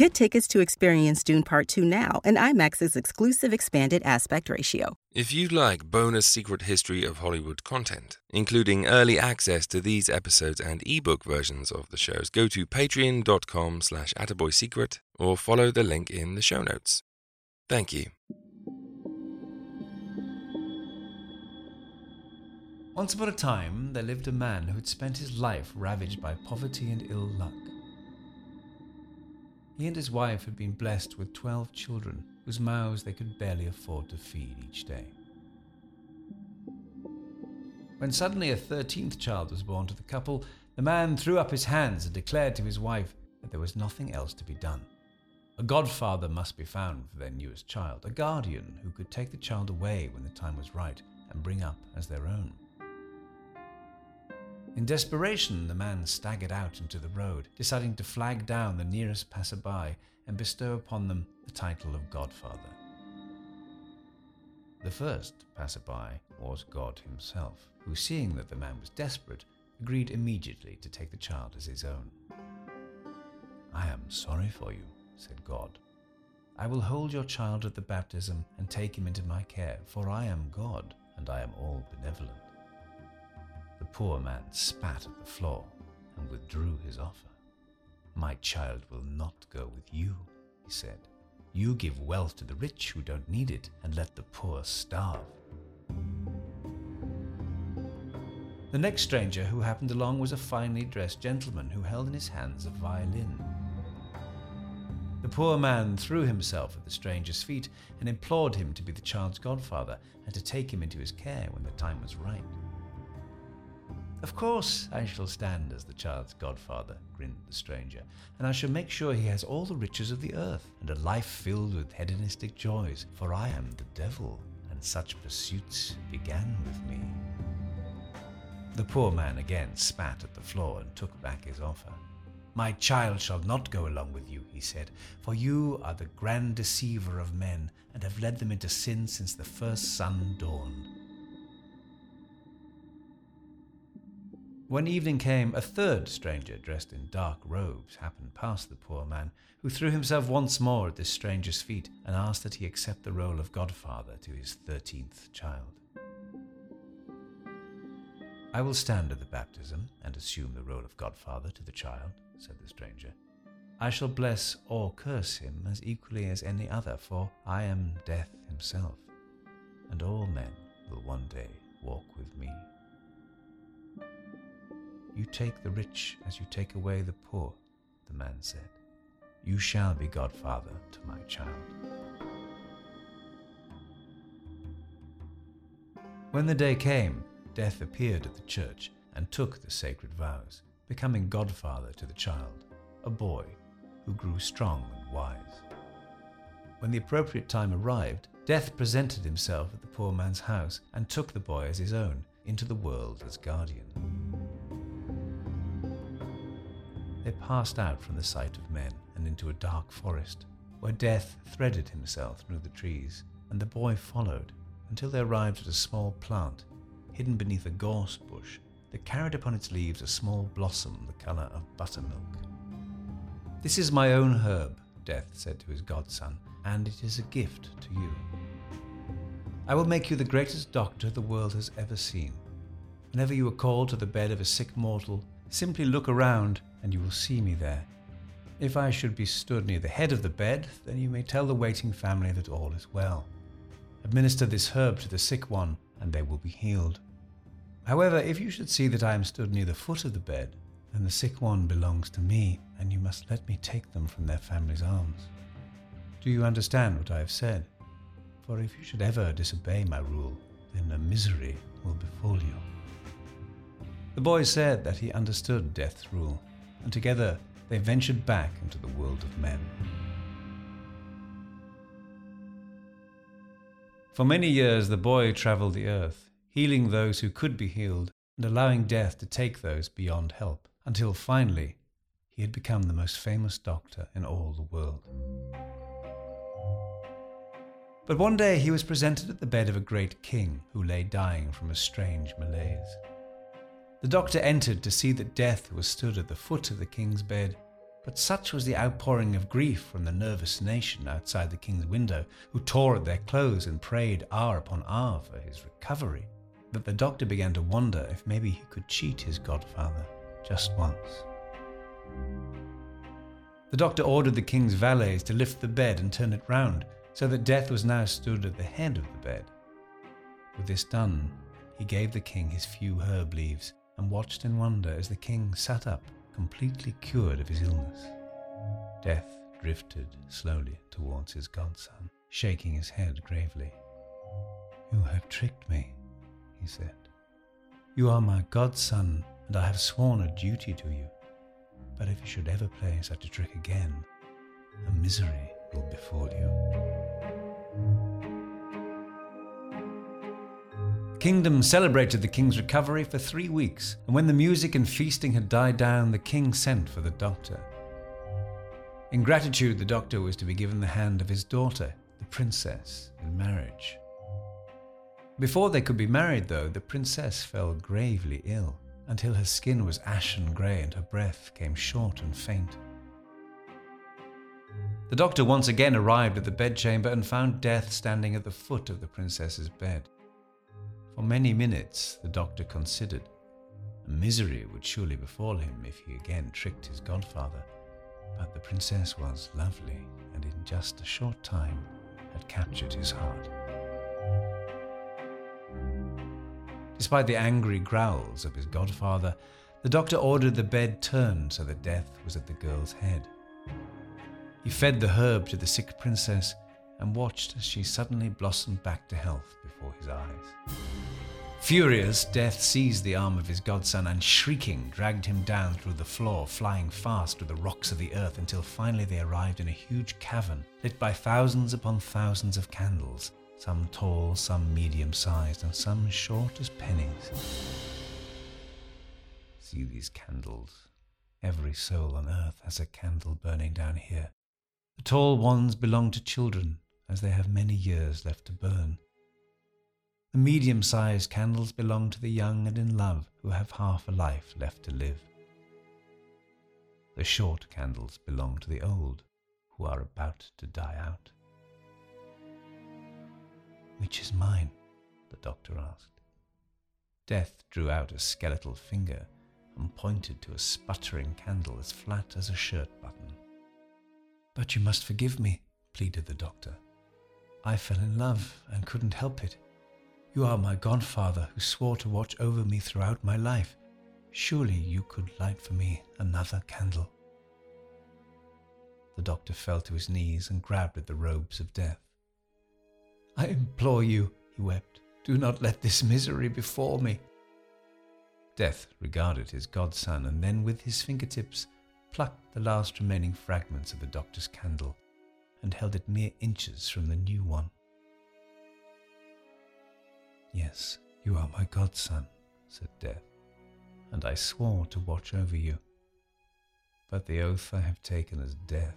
Get tickets to experience Dune Part 2 now and IMAX's exclusive expanded aspect ratio. If you'd like bonus secret history of Hollywood content, including early access to these episodes and ebook versions of the shows, go to patreon.com slash attaboysecret or follow the link in the show notes. Thank you. Once upon a time, there lived a man who had spent his life ravaged by poverty and ill luck. He and his wife had been blessed with twelve children whose mouths they could barely afford to feed each day. When suddenly a thirteenth child was born to the couple, the man threw up his hands and declared to his wife that there was nothing else to be done. A godfather must be found for their newest child, a guardian who could take the child away when the time was right and bring up as their own. In desperation, the man staggered out into the road, deciding to flag down the nearest passerby and bestow upon them the title of Godfather. The first passerby was God himself, who, seeing that the man was desperate, agreed immediately to take the child as his own. I am sorry for you, said God. I will hold your child at the baptism and take him into my care, for I am God, and I am all benevolent. The poor man spat at the floor and withdrew his offer. My child will not go with you, he said. You give wealth to the rich who don't need it and let the poor starve. The next stranger who happened along was a finely dressed gentleman who held in his hands a violin. The poor man threw himself at the stranger's feet and implored him to be the child's godfather and to take him into his care when the time was right. Of course, I shall stand as the child's godfather, grinned the stranger, and I shall make sure he has all the riches of the earth and a life filled with hedonistic joys, for I am the devil, and such pursuits began with me. The poor man again spat at the floor and took back his offer. My child shall not go along with you, he said, for you are the grand deceiver of men, and have led them into sin since the first sun dawned. When evening came, a third stranger dressed in dark robes happened past the poor man, who threw himself once more at this stranger's feet and asked that he accept the role of godfather to his thirteenth child. I will stand at the baptism and assume the role of godfather to the child, said the stranger. I shall bless or curse him as equally as any other, for I am death himself, and all men will one day walk with me. You take the rich as you take away the poor, the man said. You shall be godfather to my child. When the day came, Death appeared at the church and took the sacred vows, becoming godfather to the child, a boy who grew strong and wise. When the appropriate time arrived, Death presented himself at the poor man's house and took the boy as his own into the world as guardian. They passed out from the sight of men and into a dark forest, where Death threaded himself through the trees, and the boy followed until they arrived at a small plant hidden beneath a gorse bush that carried upon its leaves a small blossom the colour of buttermilk. This is my own herb, Death said to his godson, and it is a gift to you. I will make you the greatest doctor the world has ever seen. Whenever you are called to the bed of a sick mortal, simply look around and you will see me there. If I should be stood near the head of the bed, then you may tell the waiting family that all is well. Administer this herb to the sick one, and they will be healed. However, if you should see that I am stood near the foot of the bed, then the sick one belongs to me, and you must let me take them from their family's arms. Do you understand what I have said? For if you should ever disobey my rule, then a misery will befall you. The boy said that he understood death's rule, and together they ventured back into the world of men. For many years, the boy traveled the earth, healing those who could be healed and allowing death to take those beyond help, until finally he had become the most famous doctor in all the world. But one day he was presented at the bed of a great king who lay dying from a strange malaise. The doctor entered to see that death was stood at the foot of the king's bed, but such was the outpouring of grief from the nervous nation outside the king's window, who tore at their clothes and prayed hour upon hour for his recovery, that the doctor began to wonder if maybe he could cheat his godfather just once. The doctor ordered the king's valets to lift the bed and turn it round, so that death was now stood at the head of the bed. With this done, he gave the king his few herb leaves and watched in wonder as the king sat up, completely cured of his illness. Death drifted slowly towards his godson, shaking his head gravely. You have tricked me, he said. You are my godson, and I have sworn a duty to you. But if you should ever play such a trick again, a misery will befall you. Kingdom celebrated the king's recovery for three weeks, and when the music and feasting had died down, the king sent for the doctor. In gratitude, the doctor was to be given the hand of his daughter, the princess, in marriage. Before they could be married, though, the princess fell gravely ill, until her skin was ashen grey and her breath came short and faint. The doctor once again arrived at the bedchamber and found death standing at the foot of the princess's bed. For many minutes the doctor considered. Misery would surely befall him if he again tricked his godfather. But the princess was lovely, and in just a short time had captured his heart. Despite the angry growls of his godfather, the doctor ordered the bed turned so that death was at the girl's head. He fed the herb to the sick princess and watched as she suddenly blossomed back to health before his eyes. Furious, Death seized the arm of his godson and, shrieking, dragged him down through the floor, flying fast through the rocks of the earth until finally they arrived in a huge cavern lit by thousands upon thousands of candles, some tall, some medium sized, and some short as pennies. See these candles. Every soul on earth has a candle burning down here. The tall ones belong to children, as they have many years left to burn. The medium sized candles belong to the young and in love who have half a life left to live. The short candles belong to the old who are about to die out. Which is mine? the doctor asked. Death drew out a skeletal finger and pointed to a sputtering candle as flat as a shirt button. But you must forgive me, pleaded the doctor. I fell in love and couldn't help it. You are my godfather who swore to watch over me throughout my life. Surely you could light for me another candle. The doctor fell to his knees and grabbed at the robes of death. I implore you, he wept, do not let this misery befall me. Death regarded his godson and then, with his fingertips, plucked the last remaining fragments of the doctor's candle and held it mere inches from the new one. Yes, you are my godson, said Death, and I swore to watch over you. But the oath I have taken as death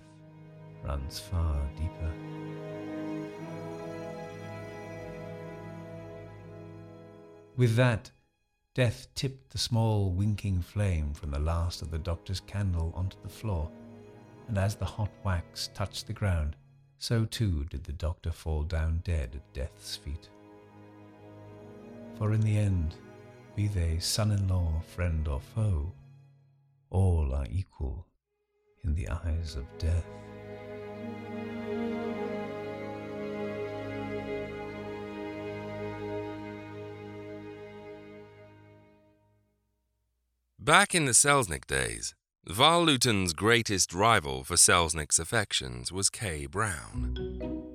runs far deeper. With that, Death tipped the small winking flame from the last of the doctor's candle onto the floor and as the hot wax touched the ground, so too did the doctor fall down dead at death's feet. For in the end, be they son in law, friend, or foe, all are equal in the eyes of death. Back in the Selznick days, Val Lewton's greatest rival for Selznick's affections was Kay Brown.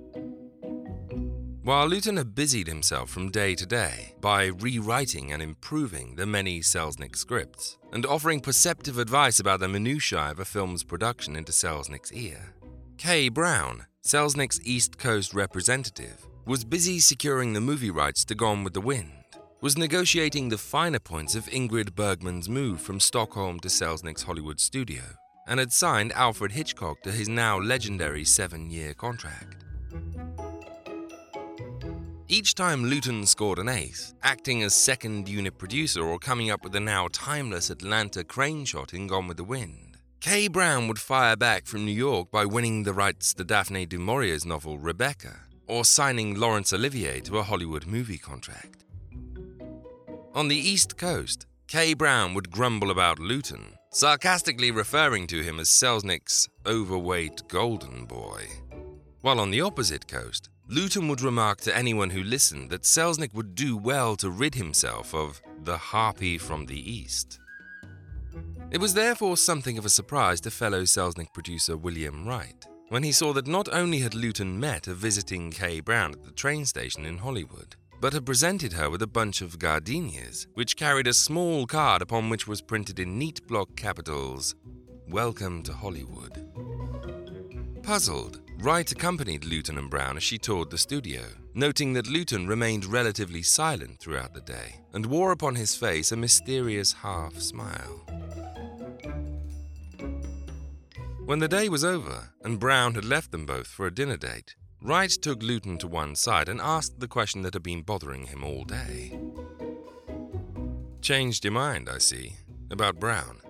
While Lewton had busied himself from day to day by rewriting and improving the many Selznick scripts and offering perceptive advice about the minutiae of a film's production into Selznick's ear, Kay Brown, Selznick's East Coast representative, was busy securing the movie rights to Gone with the Wind, was negotiating the finer points of Ingrid Bergman's move from Stockholm to Selznick's Hollywood studio, and had signed Alfred Hitchcock to his now legendary seven year contract. Each time Lewton scored an ace, acting as second unit producer or coming up with the now timeless Atlanta crane shot in Gone with the Wind, Kay Brown would fire back from New York by winning the rights to Daphne du Maurier's novel Rebecca, or signing Laurence Olivier to a Hollywood movie contract. On the East Coast, Kay Brown would grumble about Lewton, sarcastically referring to him as Selznick's overweight golden boy. While on the opposite coast, Lewton would remark to anyone who listened that Selznick would do well to rid himself of the harpy from the East. It was therefore something of a surprise to fellow Selznick producer William Wright when he saw that not only had Lewton met a visiting Kay Brown at the train station in Hollywood, but had presented her with a bunch of gardenias, which carried a small card upon which was printed in neat block capitals Welcome to Hollywood. Puzzled, Wright accompanied Lewton and Brown as she toured the studio, noting that Lewton remained relatively silent throughout the day and wore upon his face a mysterious half smile. When the day was over and Brown had left them both for a dinner date, Wright took Lewton to one side and asked the question that had been bothering him all day. Changed your mind, I see, about Brown.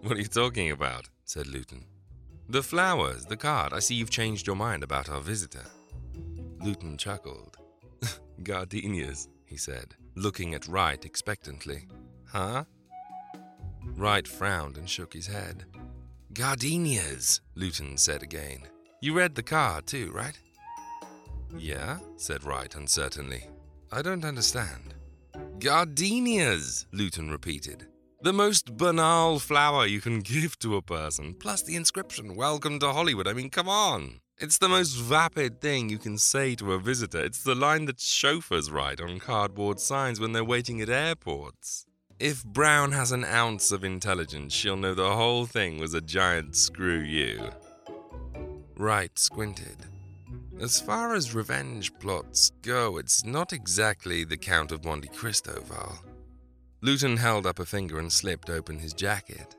What are you talking about? said Lewton. The flowers, the card. I see you've changed your mind about our visitor. Lewton chuckled. Gardenias, he said, looking at Wright expectantly. Huh? Wright frowned and shook his head. Gardenias, Lewton said again. You read the card too, right? Yeah, said Wright uncertainly. I don't understand. Gardenias, Lewton repeated. The most banal flower you can give to a person, plus the inscription, Welcome to Hollywood. I mean, come on. It's the most vapid thing you can say to a visitor. It's the line that chauffeurs write on cardboard signs when they're waiting at airports. If Brown has an ounce of intelligence, she'll know the whole thing was a giant screw you. Wright squinted. As far as revenge plots go, it's not exactly the Count of Monte Cristo, Val. Lewton held up a finger and slipped open his jacket.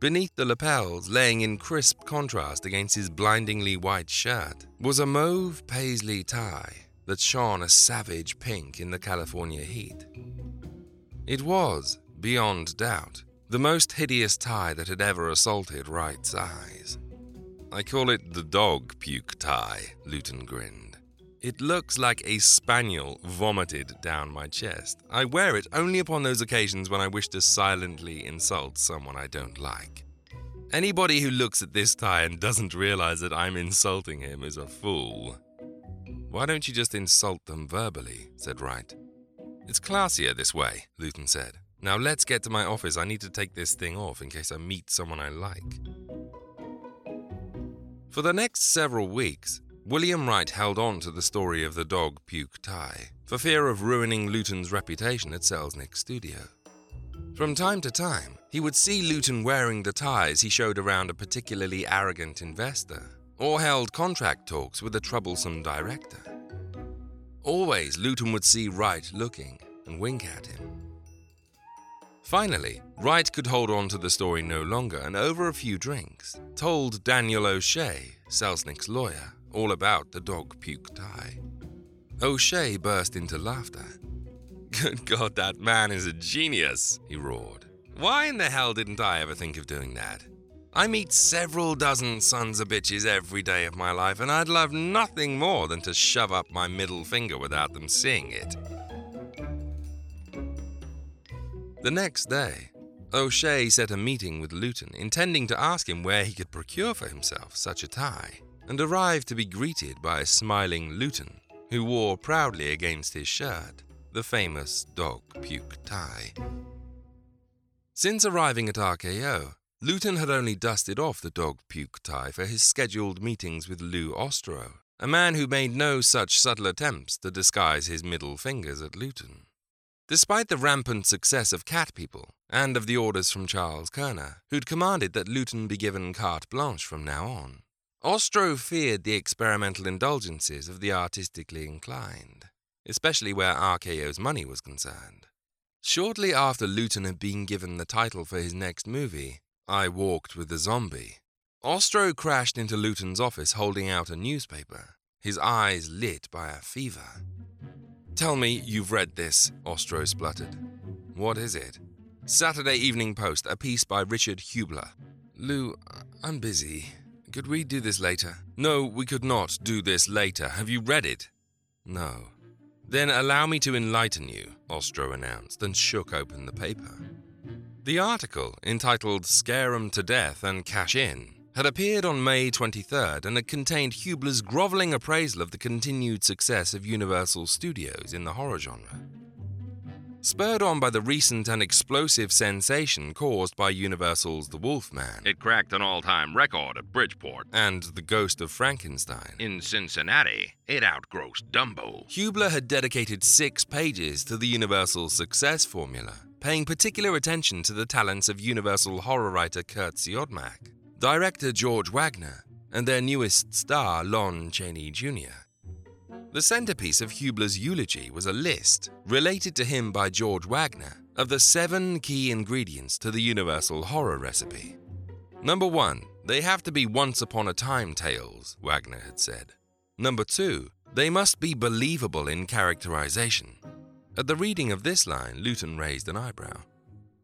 Beneath the lapels, laying in crisp contrast against his blindingly white shirt, was a mauve paisley tie that shone a savage pink in the California heat. It was, beyond doubt, the most hideous tie that had ever assaulted Wright's eyes. I call it the dog puke tie, Lewton grinned. It looks like a spaniel vomited down my chest. I wear it only upon those occasions when I wish to silently insult someone I don't like. Anybody who looks at this tie and doesn't realize that I'm insulting him is a fool. Why don't you just insult them verbally? said Wright. It's classier this way, Lewton said. Now let's get to my office. I need to take this thing off in case I meet someone I like. For the next several weeks, William Wright held on to the story of the dog puke tie, for fear of ruining Lewton's reputation at Selznick's studio. From time to time, he would see Lewton wearing the ties he showed around a particularly arrogant investor, or held contract talks with a troublesome director. Always, Lewton would see Wright looking and wink at him. Finally, Wright could hold on to the story no longer and, over a few drinks, told Daniel O'Shea, Selznick's lawyer, all about the dog puke tie. O'Shea burst into laughter. Good God, that man is a genius, he roared. Why in the hell didn't I ever think of doing that? I meet several dozen sons of bitches every day of my life, and I'd love nothing more than to shove up my middle finger without them seeing it. The next day, O'Shea set a meeting with Lewton, intending to ask him where he could procure for himself such a tie, and arrived to be greeted by a smiling Lewton, who wore proudly against his shirt the famous dog puke tie. Since arriving at RKO, Lewton had only dusted off the dog puke tie for his scheduled meetings with Lew Ostrow, a man who made no such subtle attempts to disguise his middle fingers at Lewton. Despite the rampant success of Cat People and of the orders from Charles Koerner, who'd commanded that Lewton be given carte blanche from now on, Ostrow feared the experimental indulgences of the artistically inclined, especially where RKO's money was concerned. Shortly after Lewton had been given the title for his next movie, I Walked with the Zombie, Ostrow crashed into Lewton's office holding out a newspaper, his eyes lit by a fever. Tell me you've read this, Ostrow spluttered. What is it? Saturday Evening Post, a piece by Richard Hubler. Lew, I'm busy. Could we do this later? No, we could not do this later. Have you read it? No. Then allow me to enlighten you, Ostrow announced and shook open the paper. The article, entitled Scare 'em to Death and Cash In, had appeared on May 23rd and had contained Hubler's groveling appraisal of the continued success of Universal Studios in the horror genre. Spurred on by the recent and explosive sensation caused by Universal's The Wolfman, It cracked an all time record at Bridgeport. and The Ghost of Frankenstein, In Cincinnati, it outgrossed Dumbo. Hubler had dedicated six pages to the Universal success formula, paying particular attention to the talents of Universal horror writer Kurt Siodmak, director George Waggner, and their newest star Lon Chaney Jr. The centerpiece of Hubler's eulogy was a list, related to him by George Waggner, of the seven key ingredients to the Universal horror recipe. Number one, they have to be once upon a time tales, Waggner had said. Number two, they must be believable in characterization. At the reading of this line, Lewton raised an eyebrow.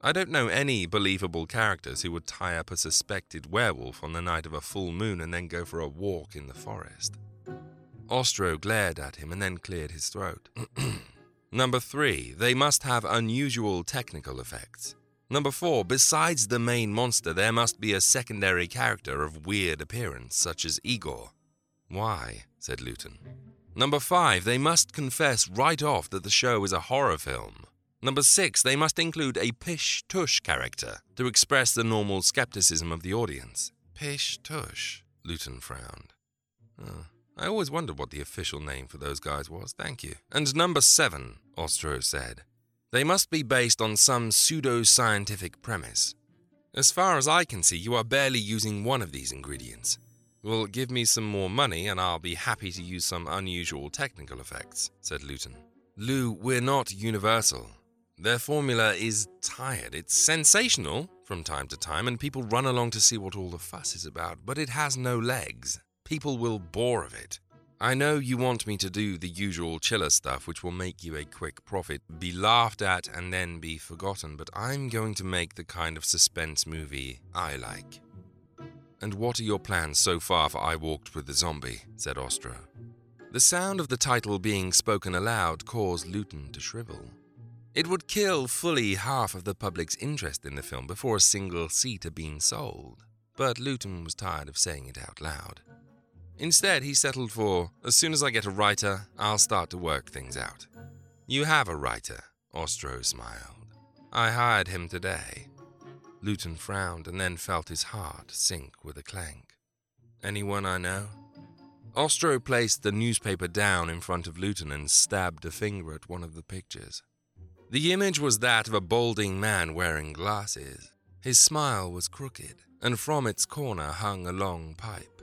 I don't know any believable characters who would tie up a suspected werewolf on the night of a full moon and then go for a walk in the forest. Ostrow glared at him and then cleared his throat. Number three, they must have unusual technical effects. Number four, besides the main monster, there must be a secondary character of weird appearance, such as Igor. Why? said Lewton. Number five, they must confess right off that the show is a horror film. Number six, they must include a pish tush character to express the normal skepticism of the audience. Pish tush, Lewton frowned. Oh, I always wondered what the official name for those guys was, thank you. And number seven, Ostrow said. They must be based on some pseudo scientific premise. As far as I can see, you are barely using one of these ingredients. Well, give me some more money and I'll be happy to use some unusual technical effects, said Lewton. Lew, we're not universal. Their formula is tired. It's sensational from time to time, and people run along to see what all the fuss is about, but it has no legs. People will bore of it. I know you want me to do the usual chiller stuff, which will make you a quick profit, be laughed at, and then be forgotten, but I'm going to make the kind of suspense movie I like. And what are your plans so far for I Walked with the Zombie? said Ostrow. The sound of the title being spoken aloud caused Lewton to shrivel. It would kill fully half of the public's interest in the film before a single seat had been sold, but Lewton was tired of saying it out loud. Instead, he settled for as soon as I get a writer, I'll start to work things out. You have a writer, Ostrow smiled. I hired him today. Lewton frowned and then felt his heart sink with a clank. Anyone I know? Ostrow placed the newspaper down in front of Lewton and stabbed a finger at one of the pictures. The image was that of a balding man wearing glasses. His smile was crooked, and from its corner hung a long pipe.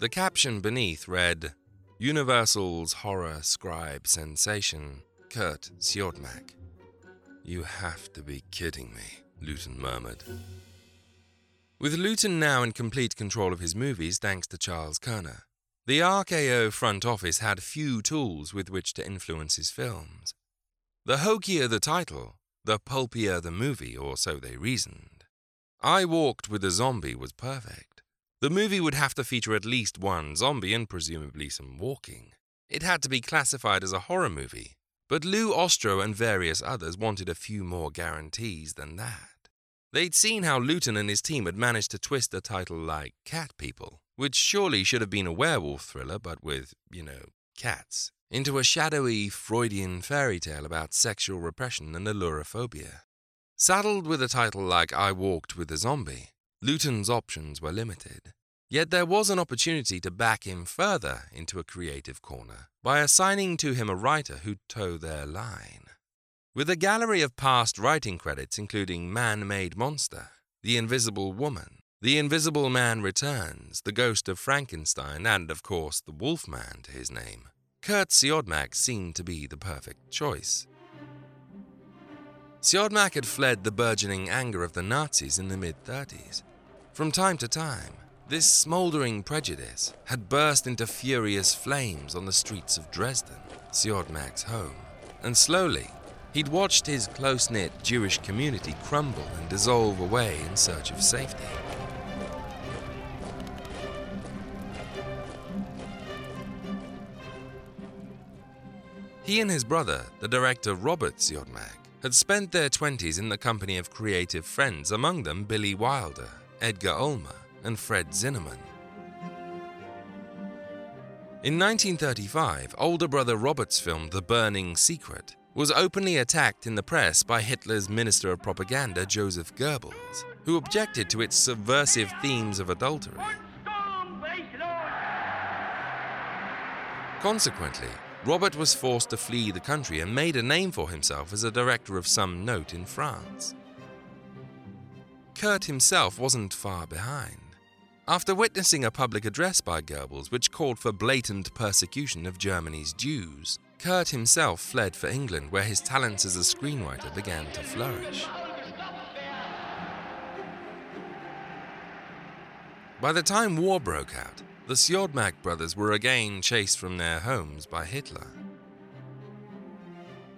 The caption beneath read, Universal's horror scribe sensation, Kurt Siodmak. You have to be kidding me, Lewton murmured. With Lewton now in complete control of his movies thanks to Charles Koerner, the RKO front office had few tools with which to influence his films. The hokier the title, the pulpier the movie, or so they reasoned. I Walked with a Zombie was perfect. The movie would have to feature at least one zombie and presumably some walking. It had to be classified as a horror movie, but Lew Ostrow and various others wanted a few more guarantees than that. They'd seen how Lewton and his team had managed to twist a title like Cat People, which surely should have been a werewolf thriller, but with, you know, cats, into a shadowy Freudian fairy tale about sexual repression and ailurophobia. Saddled with a title like I Walked with a Zombie, Lewton's options were limited. Yet there was an opportunity to back him further into a creative corner by assigning to him a writer who'd toe their line. With a gallery of past writing credits including Man Made Monster, The Invisible Woman, The Invisible Man returns, the ghost of Frankenstein, and of course the Wolfman to his name. Kurt Siodmak seemed to be the perfect choice. Siodmak had fled the burgeoning anger of the Nazis in the mid 30s. From time to time, this smouldering prejudice had burst into furious flames on the streets of Dresden, Siodmak's home, and slowly he'd watched his close knit Jewish community crumble and dissolve away in search of safety. He and his brother, the director Robert Siodmak, had spent their 20s in the company of creative friends, among them Billy Wilder, Edgar Ulmer, and Fred Zinnemann. In 1935, older brother Robert's film The Burning Secret was openly attacked in the press by Hitler's Minister of Propaganda Joseph Goebbels, who objected to its subversive themes of adultery. Consequently, Robert was forced to flee the country and made a name for himself as a director of some note in France. Kurt himself wasn't far behind. After witnessing a public address by Goebbels which called for blatant persecution of Germany's Jews, Kurt himself fled for England where his talents as a screenwriter began to flourish. By the time war broke out, the Siodmak brothers were again chased from their homes by Hitler.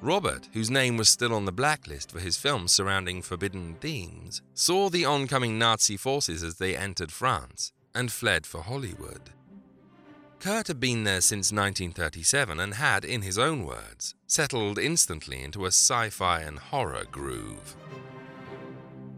Robert, whose name was still on the blacklist for his films surrounding forbidden themes, saw the oncoming Nazi forces as they entered France and fled for Hollywood. Kurt had been there since 1937 and had, in his own words, settled instantly into a sci fi and horror groove.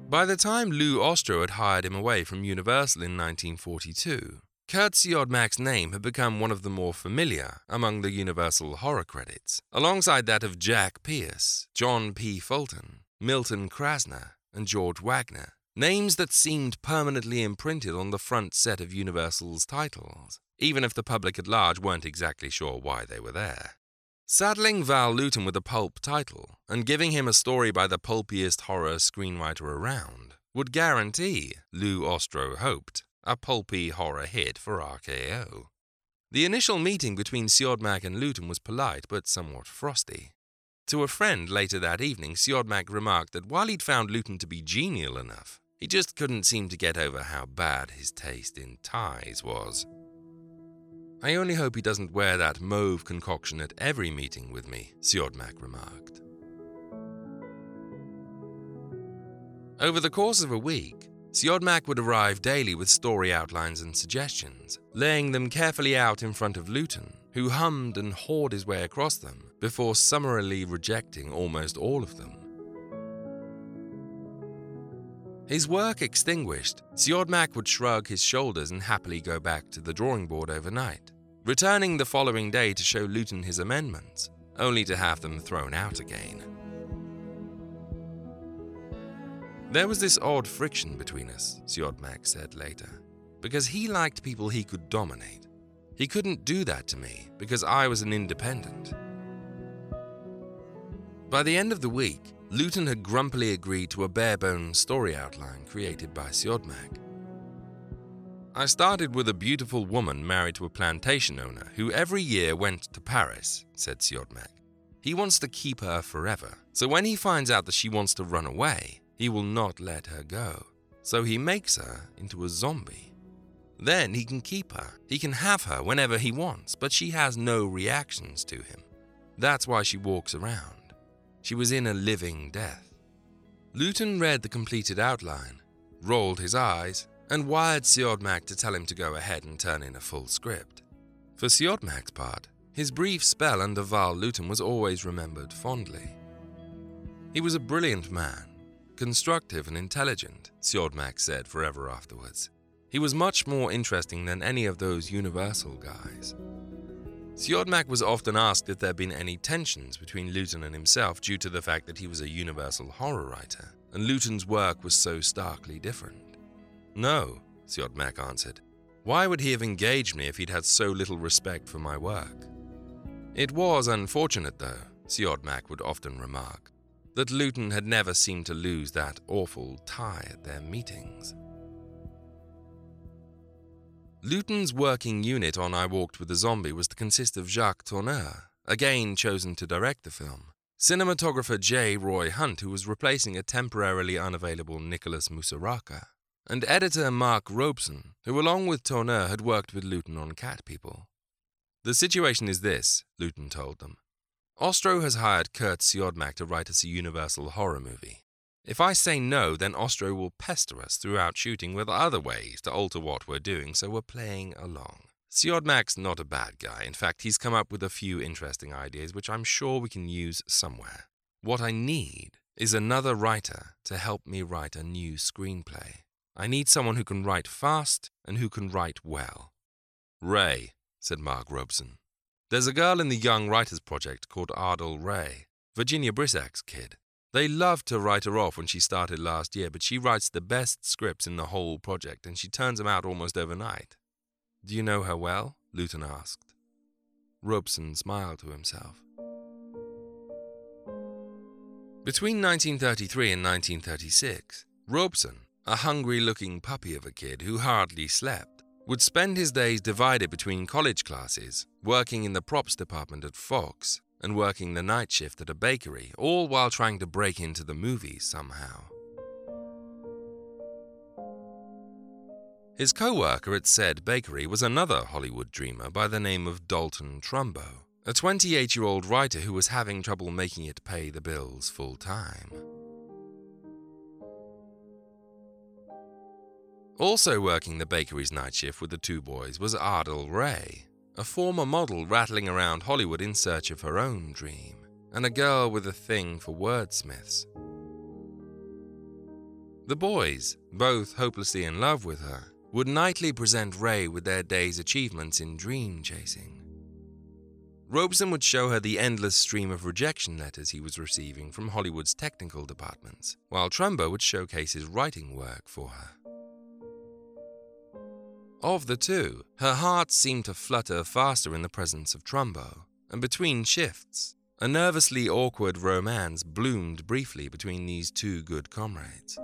By the time Lew Ostrow had hired him away from Universal in 1942, Kurt Siodmak's name had become one of the more familiar among the Universal horror credits, alongside that of Jack Pierce, John P. Fulton, Milton Krasner, and George Waggner, names that seemed permanently imprinted on the front set of Universal's titles, even if the public at large weren't exactly sure why they were there. Saddling Val Lewton with a pulp title and giving him a story by the pulpiest horror screenwriter around would guarantee, Lew Ostrow hoped, a pulpy horror hit for RKO. The initial meeting between Siodmak and Lewton was polite but somewhat frosty. To a friend later that evening, Siodmak remarked that while he'd found Lewton to be genial enough, he just couldn't seem to get over how bad his taste in ties was. I only hope he doesn't wear that mauve concoction at every meeting with me, Siodmak remarked. Over the course of a week, Siodmak would arrive daily with story outlines and suggestions, laying them carefully out in front of Lewton, who hummed and hawed his way across them before summarily rejecting almost all of them. His work extinguished, Siodmak would shrug his shoulders and happily go back to the drawing board overnight, returning the following day to show Lewton his amendments, only to have them thrown out again. There was this odd friction between us, Siodmak said later, because he liked people he could dominate. He couldn't do that to me because I was an independent. By the end of the week, Lewton had grumpily agreed to a bare-bones story outline created by Siodmak. I started with a beautiful woman married to a plantation owner who every year went to Paris, said Siodmak. He wants to keep her forever, so when he finds out that she wants to run away, he will not let her go. So he makes her into a zombie. Then he can keep her. He can have her whenever he wants, but she has no reactions to him. That's why she walks around. She was in a living death. Lewton read the completed outline, rolled his eyes, and wired Siodmak to tell him to go ahead and turn in a full script. For Siodmak's part, his brief spell under Val Lewton was always remembered fondly. He was a brilliant man, constructive and intelligent, Siodmak said forever afterwards. He was much more interesting than any of those Universal guys. Siodmak was often asked if there had been any tensions between Lewton and himself due to the fact that he was a Universal horror writer, and Lewton's work was so starkly different. No, Siodmak answered. Why would he have engaged me if he'd had so little respect for my work? It was unfortunate, though, Siodmak would often remark that Lewton had never seemed to lose that awful tie at their meetings. Lewton's working unit on I Walked with a Zombie was to consist of Jacques Tourneur, again chosen to direct the film, cinematographer J. Roy Hunt, who was replacing a temporarily unavailable Nicholas Musuraca, and editor Mark Robson, who along with Tourneur had worked with Lewton on Cat People. The situation is this, Lewton told them. Ostrow has hired Kurt Siodmak to write us a Universal horror movie. If I say no, then Ostrow will pester us throughout shooting with other ways to alter what we're doing, so we're playing along. Siodmak's not a bad guy. In fact, he's come up with a few interesting ideas which I'm sure we can use somewhere. What I need is another writer to help me write a new screenplay. I need someone who can write fast and who can write well. Wray, said Mark Robson. There's a girl in the Young Writers Project called Ardel Wray, Virginia Brissac's kid. They loved to write her off when she started last year, but she writes the best scripts in the whole project and she turns them out almost overnight. Do you know her well? Lewton asked. Robson smiled to himself. Between 1933 and 1936, Robson, a hungry looking puppy of a kid who hardly slept, would spend his days divided between college classes, working in the props department at Fox, and working the night shift at a bakery, all while trying to break into the movies somehow. His co worker at said bakery was another Hollywood dreamer by the name of Dalton Trumbo, a 28 year old writer who was having trouble making it pay the bills full time. Also working the bakery's night shift with the two boys was Ardel Wray, a former model rattling around Hollywood in search of her own dream, and a girl with a thing for wordsmiths. The boys, both hopelessly in love with her, would nightly present Wray with their day's achievements in dream chasing. Robson would show her the endless stream of rejection letters he was receiving from Hollywood's technical departments, while Trumbo would showcase his writing work for her. Of the two, her heart seemed to flutter faster in the presence of Trumbo, and between shifts, a nervously awkward romance bloomed briefly between these two good comrades.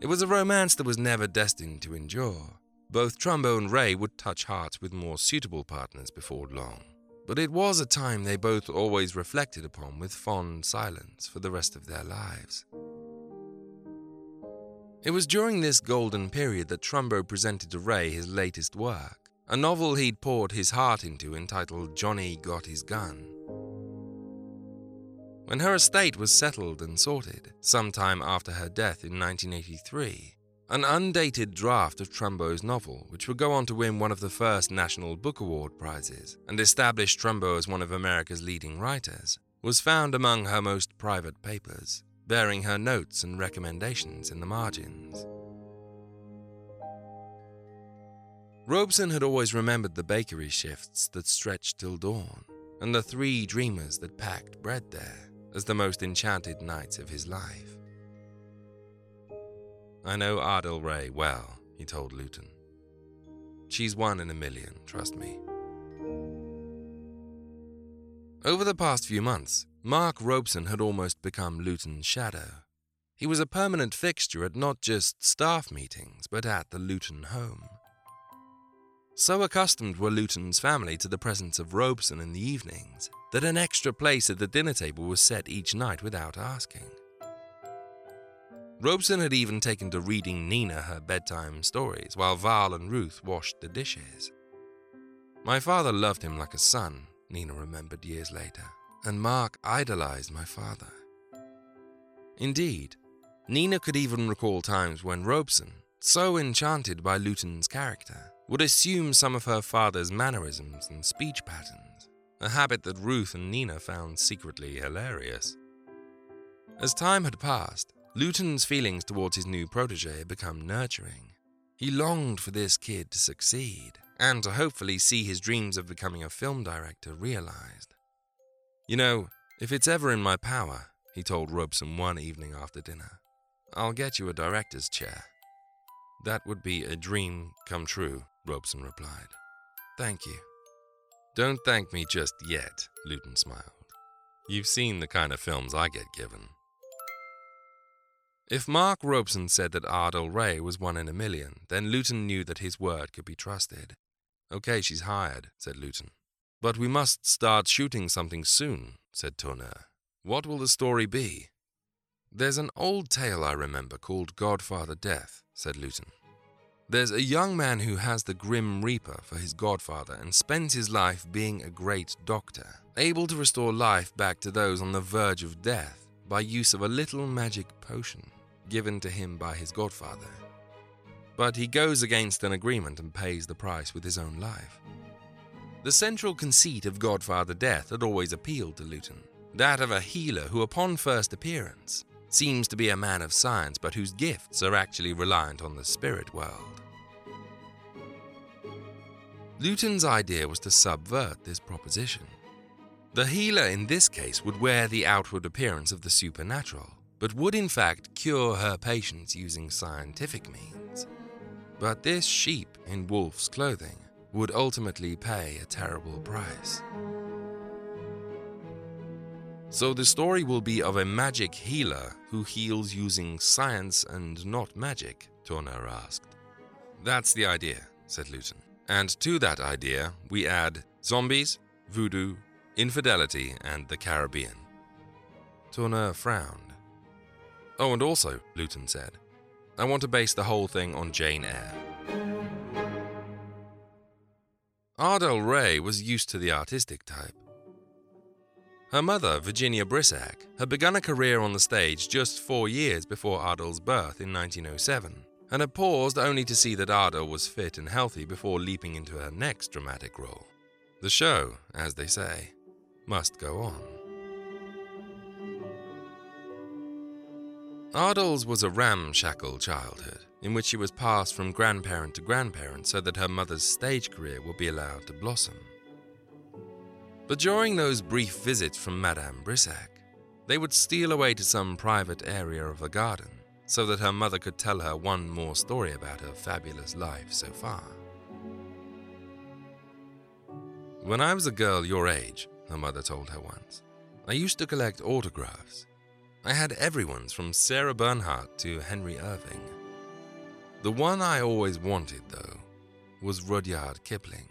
It was a romance that was never destined to endure. Both Trumbo and Wray would touch hearts with more suitable partners before long, but it was a time they both always reflected upon with fond silence for the rest of their lives. It was during this golden period that Trumbo presented to Wray his latest work, a novel he'd poured his heart into entitled Johnny Got His Gun. When her estate was settled and sorted, sometime after her death in 1983, an undated draft of Trumbo's novel, which would go on to win one of the first National Book Award prizes and establish Trumbo as one of America's leading writers, was found among her most private papers bearing her notes and recommendations in the margins. Robson had always remembered the bakery shifts that stretched till dawn, and the three dreamers that packed bread there as the most enchanted nights of his life. I know Ardel Wray well, he told Lewton. She's one in a million, trust me. Over the past few months, Mark Robson had almost become Lewton's shadow. He was a permanent fixture at not just staff meetings, but at the Lewton home. So accustomed were Lewton's family to the presence of Robson in the evenings that an extra place at the dinner table was set each night without asking. Robson had even taken to reading Nina her bedtime stories while Val and Ruth washed the dishes. My father loved him like a son, Nina remembered years later and Mark idolized my father. Indeed, Nina could even recall times when Robson, so enchanted by Lewton's character, would assume some of her father's mannerisms and speech patterns, a habit that Ruth and Nina found secretly hilarious. As time had passed, Lewton's feelings towards his new protege had become nurturing. He longed for this kid to succeed and to hopefully see his dreams of becoming a film director realized. You know, if it's ever in my power, he told Robson one evening after dinner, I'll get you a director's chair. That would be a dream come true, Robson replied. Thank you. Don't thank me just yet, Lewton smiled. You've seen the kind of films I get given. If Mark Robson said that Ardel Wray was one in a million, then Lewton knew that his word could be trusted. Okay, she's hired, said Lewton. But we must start shooting something soon, said Tourneur. What will the story be? There's an old tale I remember called Godfather Death, said Lewton. There's a young man who has the Grim Reaper for his godfather and spends his life being a great doctor, able to restore life back to those on the verge of death by use of a little magic potion given to him by his godfather. But he goes against an agreement and pays the price with his own life. The central conceit of Godfather Death had always appealed to Lewton that of a healer who, upon first appearance, seems to be a man of science but whose gifts are actually reliant on the spirit world. Lewton's idea was to subvert this proposition. The healer in this case would wear the outward appearance of the supernatural, but would in fact cure her patients using scientific means. But this sheep in wolf's clothing would ultimately pay a terrible price. So the story will be of a magic healer who heals using science and not magic, Tourneur asked. That's the idea, said Lewton. And to that idea, we add zombies, voodoo, infidelity, and the Caribbean. Tourneur frowned. Oh, and also, Lewton said, I want to base the whole thing on Jane Eyre. Ardel Wray was used to the artistic type. Her mother, Virginia Brissac, had begun a career on the stage just four years before Ardel's birth in 1907, and had paused only to see that Ardel was fit and healthy before leaping into her next dramatic role. The show, as they say, must go on. Ardel's was a ramshackle childhood, in which she was passed from grandparent to grandparent so that her mother's stage career would be allowed to blossom. But during those brief visits from Madame Brissac, they would steal away to some private area of the garden so that her mother could tell her one more story about her fabulous life so far. When I was a girl your age, her mother told her once, I used to collect autographs. I had everyone's from Sarah Bernhardt to Henry Irving. The one I always wanted, though, was Rudyard Kipling.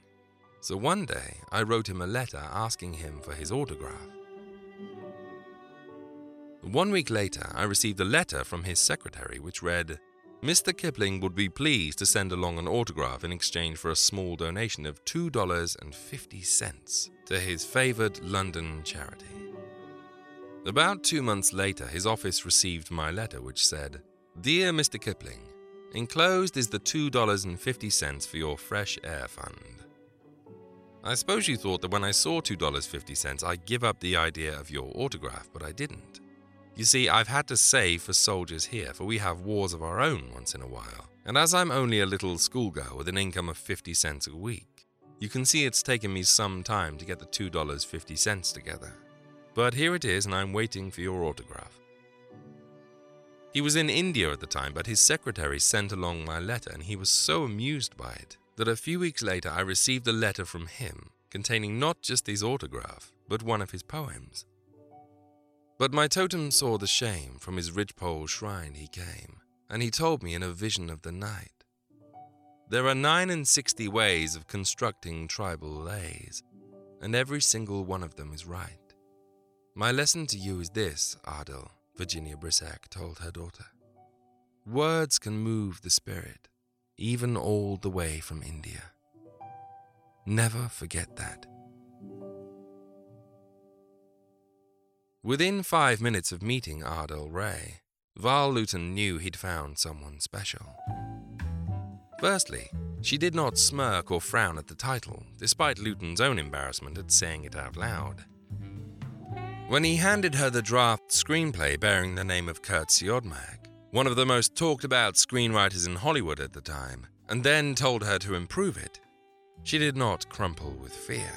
So one day, I wrote him a letter asking him for his autograph. One week later, I received a letter from his secretary which read Mr. Kipling would be pleased to send along an autograph in exchange for a small donation of $2.50 to his favored London charity. About two months later, his office received my letter which said Dear Mr. Kipling, enclosed is the $2.50 for your fresh air fund. I suppose you thought that when I saw $2.50, I'd give up the idea of your autograph, but I didn't. You see, I've had to save for soldiers here, for we have wars of our own once in a while. And as I'm only a little schoolgirl with an income of 50 cents a week, you can see it's taken me some time to get the $2.50 together. But here it is, and I'm waiting for your autograph. He was in India at the time, but his secretary sent along my letter, and he was so amused by it that a few weeks later I received a letter from him containing not just his autograph, but one of his poems. But my totem saw the shame from his ridgepole shrine he came, and he told me in a vision of the night. There are nine and sixty ways of constructing tribal lays, and every single one of them is right. My lesson to you is this, Ardel, Virginia Brissac told her daughter. Words can move the spirit, even all the way from India. Never forget that. Within five minutes of meeting Ardel Wray, Val Lewton knew he'd found someone special. Firstly, she did not smirk or frown at the title, despite Lewton's own embarrassment at saying it out loud. When he handed her the draft screenplay bearing the name of Curt Siodmak, one of the most talked about screenwriters in Hollywood at the time, and then told her to improve it, she did not crumple with fear.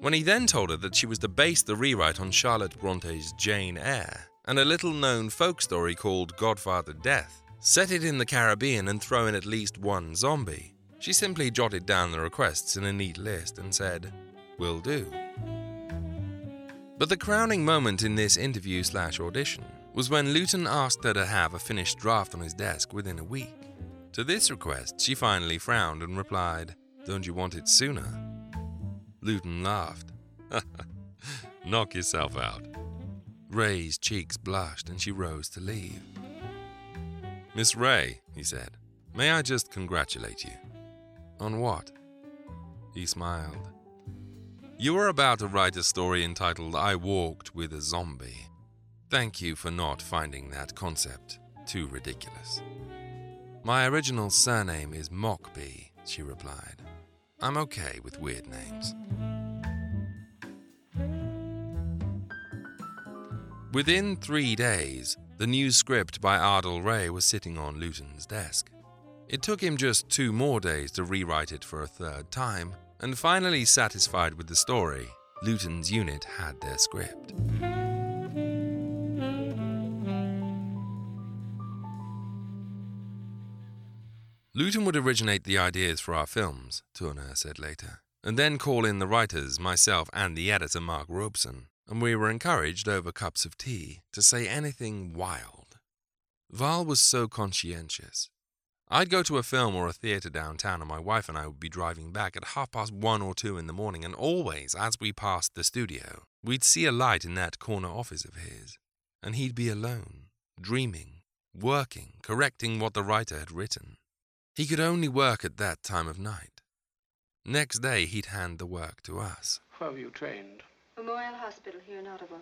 When he then told her that she was to base the rewrite on Charlotte Bronte's Jane Eyre and a little known folk story called Godfather Death, set it in the Caribbean and throw in at least one zombie, she simply jotted down the requests in a neat list and said, Will do. But the crowning moment in this interview slash audition was when Lewton asked her to have a finished draft on his desk within a week. To this request, she finally frowned and replied, Don't you want it sooner? Lewton laughed. Knock yourself out. Wray's cheeks blushed and she rose to leave. Miss Wray, he said, may I just congratulate you? On what? He smiled. You are about to write a story entitled I Walked with a Zombie. Thank you for not finding that concept too ridiculous. My original surname is Mockbee, she replied. I'm okay with weird names. Within three days, the new script by Ardel Wray was sitting on Lewton's desk. It took him just two more days to rewrite it for a third time, and finally satisfied with the story, Lewton's unit had their script. Lewton would originate the ideas for our films, Tourneur said later, and then call in the writers, myself, and the editor, Mark Robson, and we were encouraged over cups of tea to say anything wild. Val was so conscientious. I'd go to a film or a theatre downtown, and my wife and I would be driving back at half past one or two in the morning, and always, as we passed the studio, we'd see a light in that corner office of his, and he'd be alone, dreaming, working, correcting what the writer had written. He could only work at that time of night. Next day, he'd hand the work to us. Where were you trained? Memorial Hospital here in Ottawa.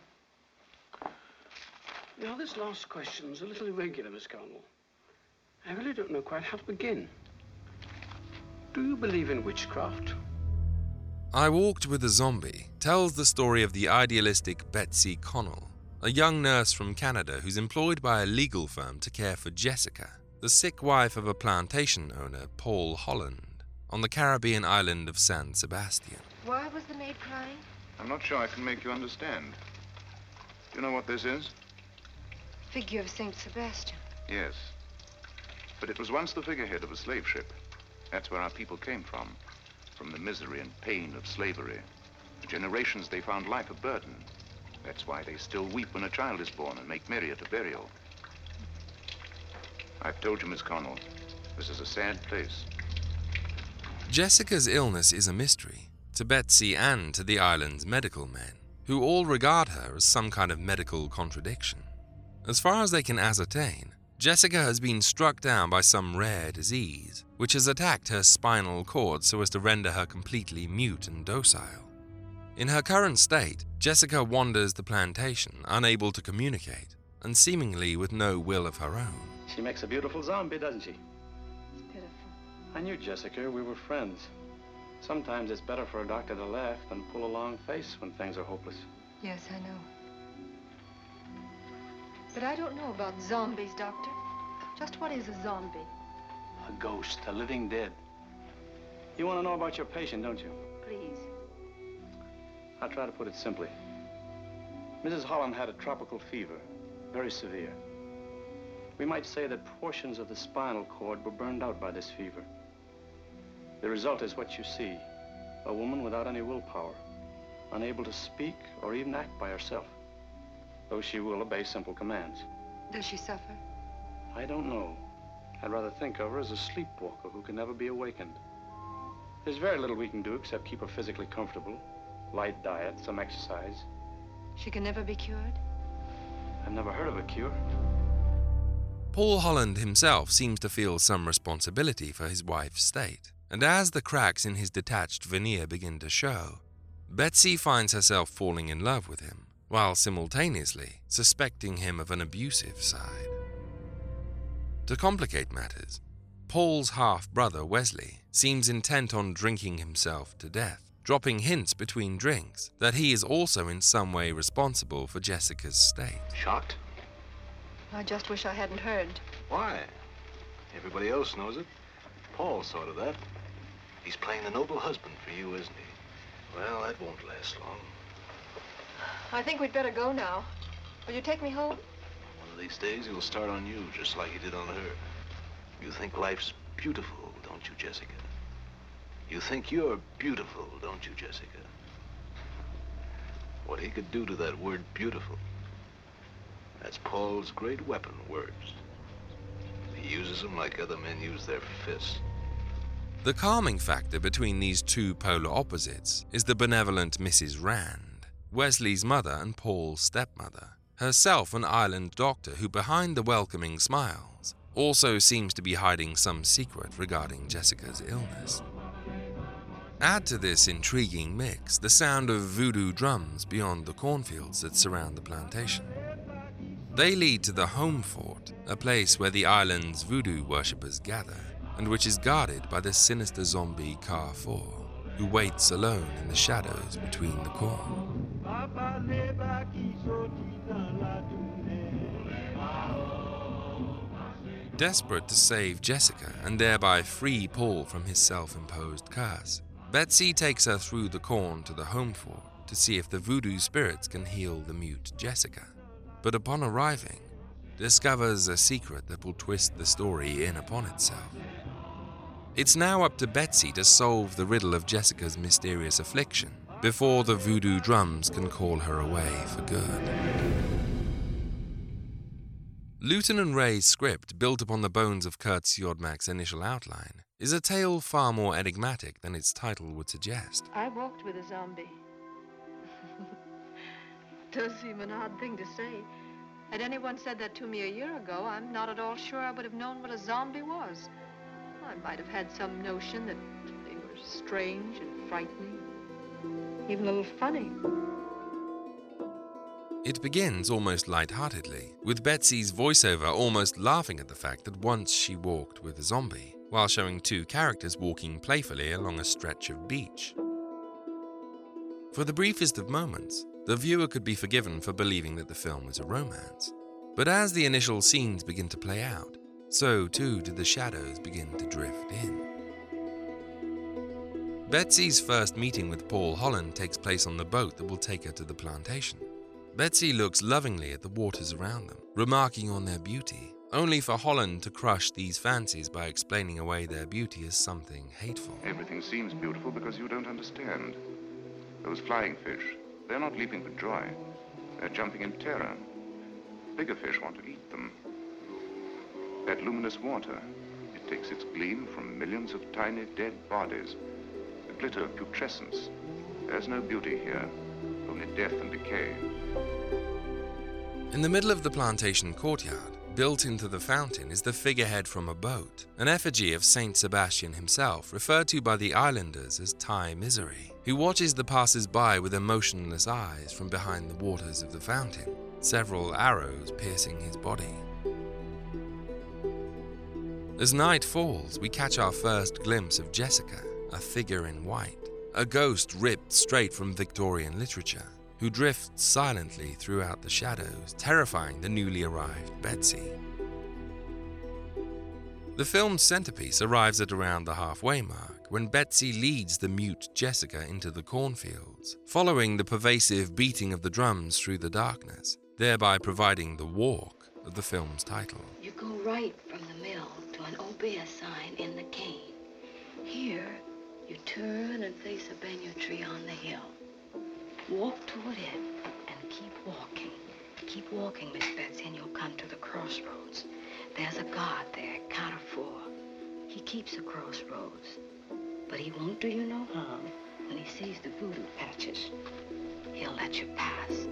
Now, this last question's a little irregular, Miss Carnell. I really don't know quite how to begin. Do you believe in witchcraft? I Walked with a Zombie tells the story of the idealistic Betsy Connell, a young nurse from Canada who's employed by a legal firm to care for Jessica, the sick wife of a plantation owner, Paul Holland, on the Caribbean island of San Sebastian. Why was the maid crying? I'm not sure I can make you understand. Do you know what this is? Figure of St. Sebastian. Yes. But it was once the figurehead of a slave ship. That's where our people came from. From the misery and pain of slavery. For generations they found life a burden. That's why they still weep when a child is born and make merry at a burial. I've told you, Miss Connell, this is a sad place. Jessica's illness is a mystery to Betsy and to the island's medical men, who all regard her as some kind of medical contradiction. As far as they can ascertain, Jessica has been struck down by some rare disease, which has attacked her spinal cord so as to render her completely mute and docile. In her current state, Jessica wanders the plantation, unable to communicate, and seemingly with no will of her own. She makes a beautiful zombie, doesn't she? It's pitiful. I knew Jessica. We were friends. Sometimes it's better for a doctor to laugh than pull a long face when things are hopeless. Yes, I know. But I don't know about zombies, Doctor. Just what is a zombie? A ghost, a living dead. You want to know about your patient, don't you? Please. I'll try to put it simply. Mrs. Holland had a tropical fever, very severe. We might say that portions of the spinal cord were burned out by this fever. The result is what you see. A woman without any willpower, unable to speak or even act by herself, though she will obey simple commands. Does she suffer? I don't know. I'd rather think of her as a sleepwalker who can never be awakened. There's very little we can do except keep her physically comfortable, light diet, some exercise. She can never be cured? I've never heard of a cure. Paul Holland himself seems to feel some responsibility for his wife's state, and as the cracks in his detached veneer begin to show, Betsy finds herself falling in love with him, while simultaneously suspecting him of an abusive side. To complicate matters, Paul's half brother Wesley seems intent on drinking himself to death, dropping hints between drinks that he is also in some way responsible for Jessica's state. Shocked? I just wish I hadn't heard. Why? Everybody else knows it. Paul thought of that. He's playing the noble husband for you, isn't he? Well, that won't last long. I think we'd better go now. Will you take me home? One of these days, he'll start on you, just like he did on her. You think life's beautiful, don't you, Jessica? You think you're beautiful, don't you, Jessica? What he could do to that word beautiful. That's Paul's great weapon, words. He uses them like other men use their fists. The calming factor between these two polar opposites is the benevolent Mrs. Rand, Wesley's mother and Paul's stepmother, herself an island doctor who, behind the welcoming smiles, also seems to be hiding some secret regarding Jessica's illness. Add to this intriguing mix the sound of voodoo drums beyond the cornfields that surround the plantation. They lead to the Houmfort, a place where the island's voodoo worshippers gather, and which is guarded by the sinister zombie Carrefour, who waits alone in the shadows between the corn. Desperate to save Jessica and thereby free Paul from his self imposed curse, Betsy takes her through the corn to the Houmfort to see if the voodoo spirits can heal the mute Jessica. But upon arriving, discovers a secret that will twist the story in upon itself. It's now up to Betsy to solve the riddle of Jessica's mysterious affliction before the voodoo drums can call her away for good. Lewton and Wray's script, built upon the bones of Curt Siodmak's initial outline, is a tale far more enigmatic than its title would suggest. I walked with a zombie. Does seem an odd thing to say. Had anyone said that to me a year ago, I'm not at all sure I would have known what a zombie was. I might have had some notion that they were strange and frightening, even a little funny. It begins almost lightheartedly, with Betsy's voiceover almost laughing at the fact that once she walked with a zombie, while showing two characters walking playfully along a stretch of beach. For the briefest of moments, the viewer could be forgiven for believing that the film was a romance. But as the initial scenes begin to play out, so too did the shadows begin to drift in. Betsy's first meeting with Paul Holland takes place on the boat that will take her to the plantation. Betsy looks lovingly at the waters around them, remarking on their beauty, only for Holland to crush these fancies by explaining away their beauty as something hateful. Everything seems beautiful because you don't understand. Those flying fish, they're not leaping for joy. They're jumping in terror. Bigger fish want to eat them. That luminous water, it takes its gleam from millions of tiny dead bodies. The glitter of putrescence. There's no beauty here, only death and decay. In the middle of the plantation courtyard, built into the fountain, is the figurehead from a boat, an effigy of Saint Sebastian himself, referred to by the islanders as Ti-Misery, who watches the passers by with emotionless eyes from behind the waters of the fountain, several arrows piercing his body. As night falls, we catch our first glimpse of Jessica, a figure in white, a ghost ripped straight from Victorian literature, who drifts silently throughout the shadows, terrifying the newly arrived Betsy. The film's centerpiece arrives at around the halfway mark when Betsy leads the mute Jessica into the cornfields, following the pervasive beating of the drums through the darkness, thereby providing the walk of the film's title. You go right from the mill to an Obeah sign in the cane. Here, you turn and face a banyan tree on the hill. Walk toward it and keep walking. Keep walking, Miss Betsy, and you'll come to the crossroads. There's a guard there, count of four. He keeps the crossroads. But he won't do you no harm when he sees the voodoo patches. He'll let you pass.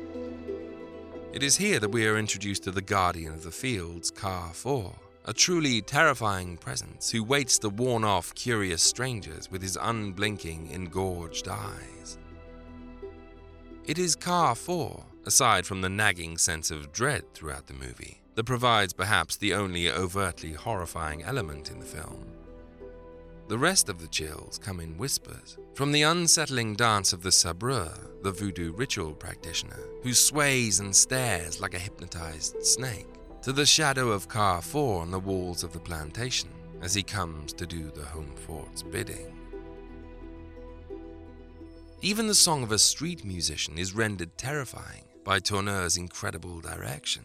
It is here that we are introduced to the guardian of the fields, Carrefour, a truly terrifying presence who waits to warn off curious strangers with his unblinking, engorged eyes. It is Carrefour, aside from the nagging sense of dread throughout the movie, that provides perhaps the only overtly horrifying element in the film. The rest of the chills come in whispers, from the unsettling dance of the sabreur, the voodoo ritual practitioner, who sways and stares like a hypnotized snake, to the shadow of Carrefour on the walls of the plantation as he comes to do the Houmfort's bidding. Even the song of a street musician is rendered terrifying by Tourneur's incredible direction.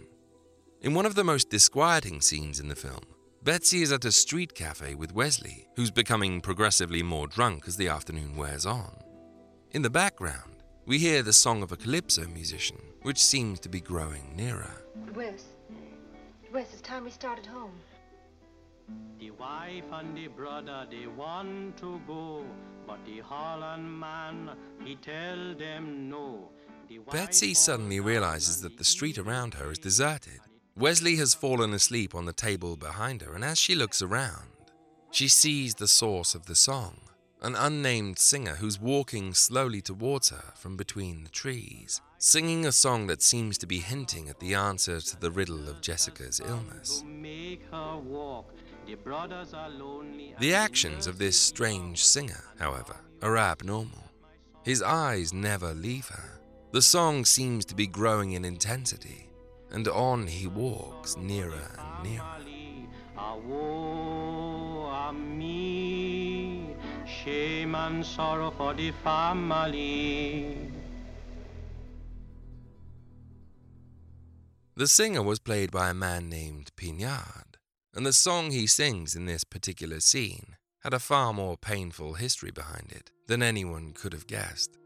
In one of the most disquieting scenes in the film, Betsy is at a street cafe with Wesley, who's becoming progressively more drunk as the afternoon wears on. In the background, we hear the song of a calypso musician, which seems to be growing nearer. Wes. Wes, it's time we started home. The wife and the brother, they want to go, but the Holland man, he tell them no. The Betsy suddenly realizes that the street around her is deserted. Wesley has fallen asleep on the table behind her, and as she looks around, she sees the source of the song an unnamed singer who's walking slowly towards her from between the trees, singing a song that seems to be hinting at the answer to the riddle of Jessica's illness. The. The actions of this strange singer, however, are abnormal. His eyes never leave her. The song seems to be growing in intensity, and on he walks nearer and nearer. The singer was played by a man named Pinard, and the song he sings in this particular scene had a far more painful history behind it than anyone could have guessed.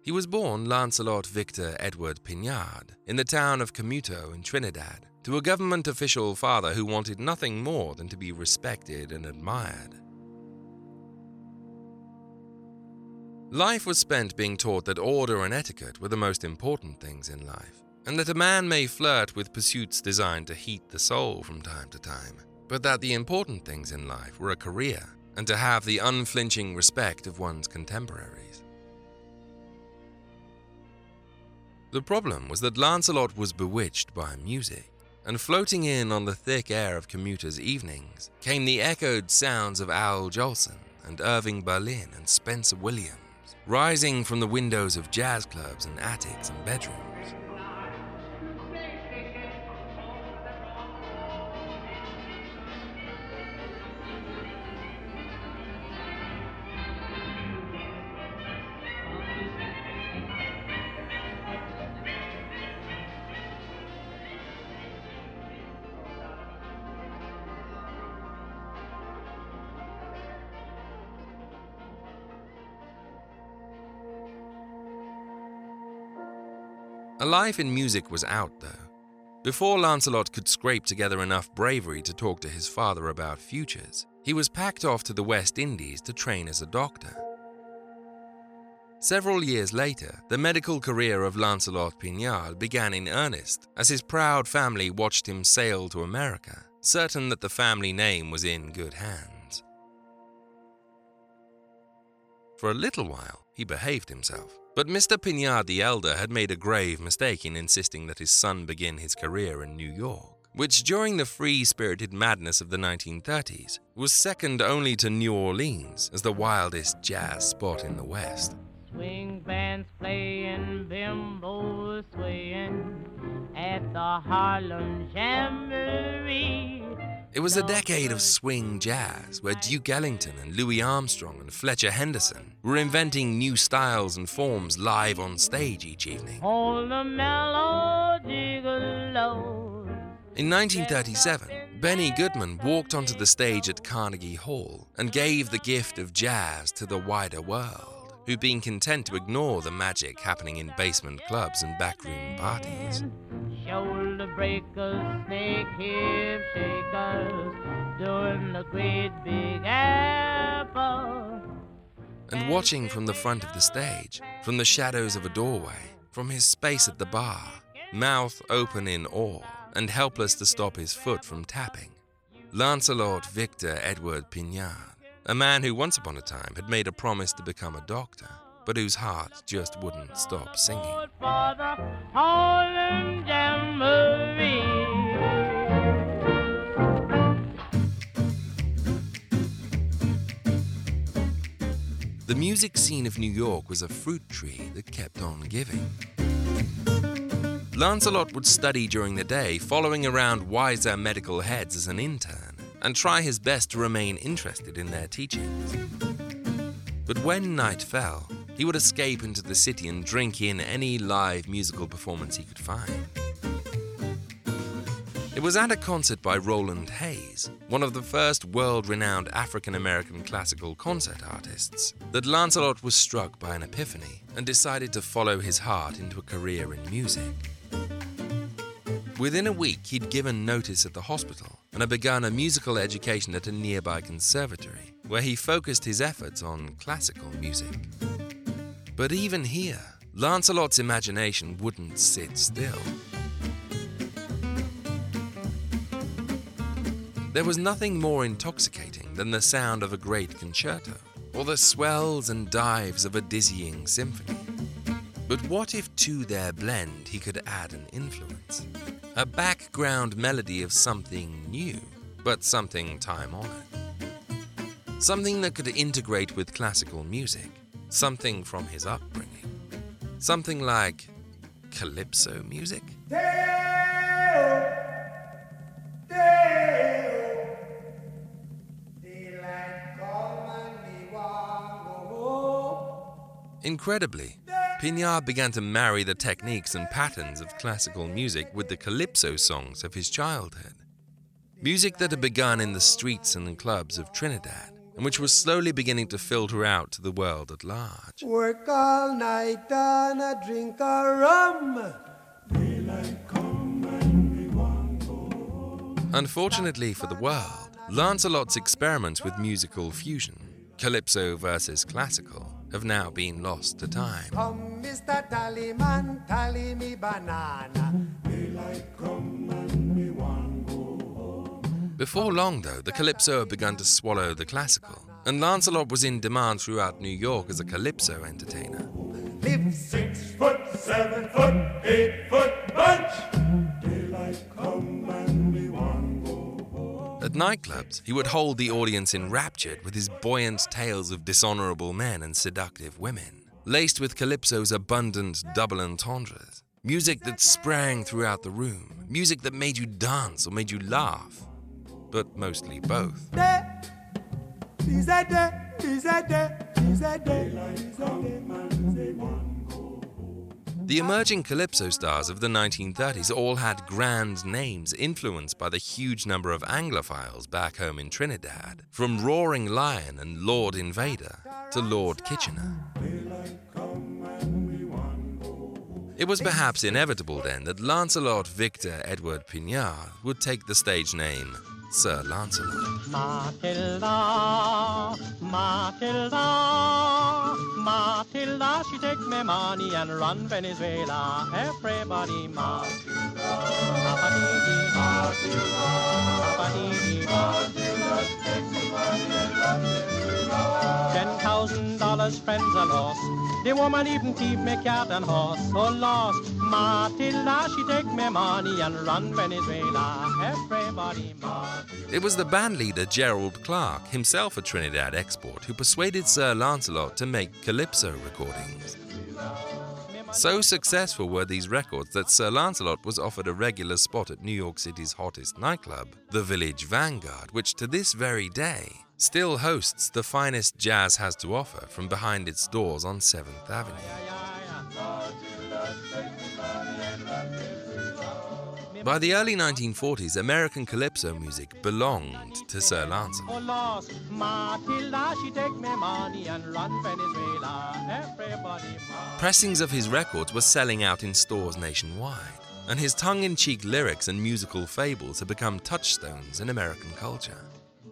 He was born Lancelot Victor Edward Pinard in the town of Cumuto in Trinidad to a government official father who wanted nothing more than to be respected and admired. Life was spent being taught that order and etiquette were the most important things in life, and that a man may flirt with pursuits designed to heat the soul from time to time, but that the important things in life were a career and to have the unflinching respect of one's contemporaries. The problem was that Lancelot was bewitched by music, and floating in on the thick air of commuters' evenings came the echoed sounds of Al Jolson and Irving Berlin and Spencer Williams, rising from the windows of jazz clubs and attics and bedrooms. Life in music was out, though. Before Lancelot could scrape together enough bravery to talk to his father about futures, he was packed off to the West Indies to train as a doctor. Several years later, the medical career of Lancelot Pinard began in earnest as his proud family watched him sail to America, certain that the family name was in good hands. For a little while, he behaved himself. But Mr. Pinard the Elder had made a grave mistake in insisting that his son begin his career in New York, which during the free spirited madness of the 1930s was second only to New Orleans as the wildest jazz spot in the West. Swing bands playing, bimbo swaying at the Harlem Jamboree. It was a decade of uh, swing jazz where Duke Ellington and Louis Armstrong and Fletcher Henderson were inventing new styles and forms live on stage each evening. Hold the melody. In 1937, Benny Goodman walked onto the stage at Carnegie Hall and gave the gift of jazz to the wider world, who'd been content to ignore the magic happening in basement clubs and backroom parties. Shoulder breakers, snake hip shakers, doing the great big apple. And watching from the front of the stage, from the shadows of a doorway, from his space at the bar, mouth open in awe and helpless to stop his foot from tapping, Lancelot Victor Edward Pinard, a man who once upon a time had made a promise to become a doctor, but whose heart just wouldn't stop singing. For the Harlem Jamboree. The music scene of New York was a fruit tree that kept on giving. Lancelot would study during the day, following around wiser medical heads as an intern, and try his best to remain interested in their teachings. But when night fell, he would escape into the city and drink in any live musical performance he could find. It was at a concert by Roland Hayes, one of the first world renowned African American classical concert artists, that Lancelot was struck by an epiphany and decided to follow his heart into a career in music. Within a week, he'd given notice at the hospital and had begun a musical education at a nearby conservatory, where he focused his efforts on classical music. But even here, Lancelot's imagination wouldn't sit still. There was nothing more intoxicating than the sound of a great concerto, or the swells and dives of a dizzying symphony. But what if to their blend he could add an influence? A background melody of something new, but something time honored. Something that could integrate with classical music, something from his upbringing. Something like calypso music? Incredibly, Pinard began to marry the techniques and patterns of classical music with the calypso songs of his childhood. Music that had begun in the streets and clubs of Trinidad, and which was slowly beginning to filter out to the world at large. Work all night and a drink a rum. Unfortunately for the world, Lancelot's experiments with musical fusion, calypso versus classical, have now been lost to time. Come, Mr. Tallyman, tally me banana. Before long, though, the calypso had begun to swallow the classical, and Lancelot was in demand throughout New York as a calypso entertainer. Live six foot, seven foot, eight foot bunch. Nightclubs, he would hold the audience enraptured with his buoyant tales of dishonorable men and seductive women, laced with calypso's abundant double entendres. Music that sprang throughout the room, music that made you dance or made you laugh, but mostly both. Is a day, is a day, is a day. The emerging calypso stars of the 1930s all had grand names influenced by the huge number of Anglophiles back home in Trinidad, from Roaring Lion and Lord Invader to Lord Kitchener. It was perhaps inevitable then that Lancelot Victor Edward Pinard would take the stage name Sir Lancelot. Matilda, Matilda, Matilda, she take me money and run Venezuela. Everybody, Matilda, Matilda, Matilda, Matilda, me money and run Venezuela. Ten thousand dollars, friends are lost. The woman even keep me cat and horse. So lost, Matilda, she take me money and run Venezuela. Everybody. It was the band leader Gerald Clark, himself a Trinidad export, who persuaded Sir Lancelot to make calypso recordings. So successful were these records that Sir Lancelot was offered a regular spot at New York City's hottest nightclub, the Village Vanguard, which to this very day still hosts the finest jazz has to offer from behind its doors on 7th Avenue. By the early 1940s, American calypso music belonged to Sir Lancelot. Lost, Matilda, she take me money and run Venezuela. Everybody, Pressings of his records were selling out in stores nationwide, and his tongue in cheek lyrics and musical fables had become touchstones in American culture.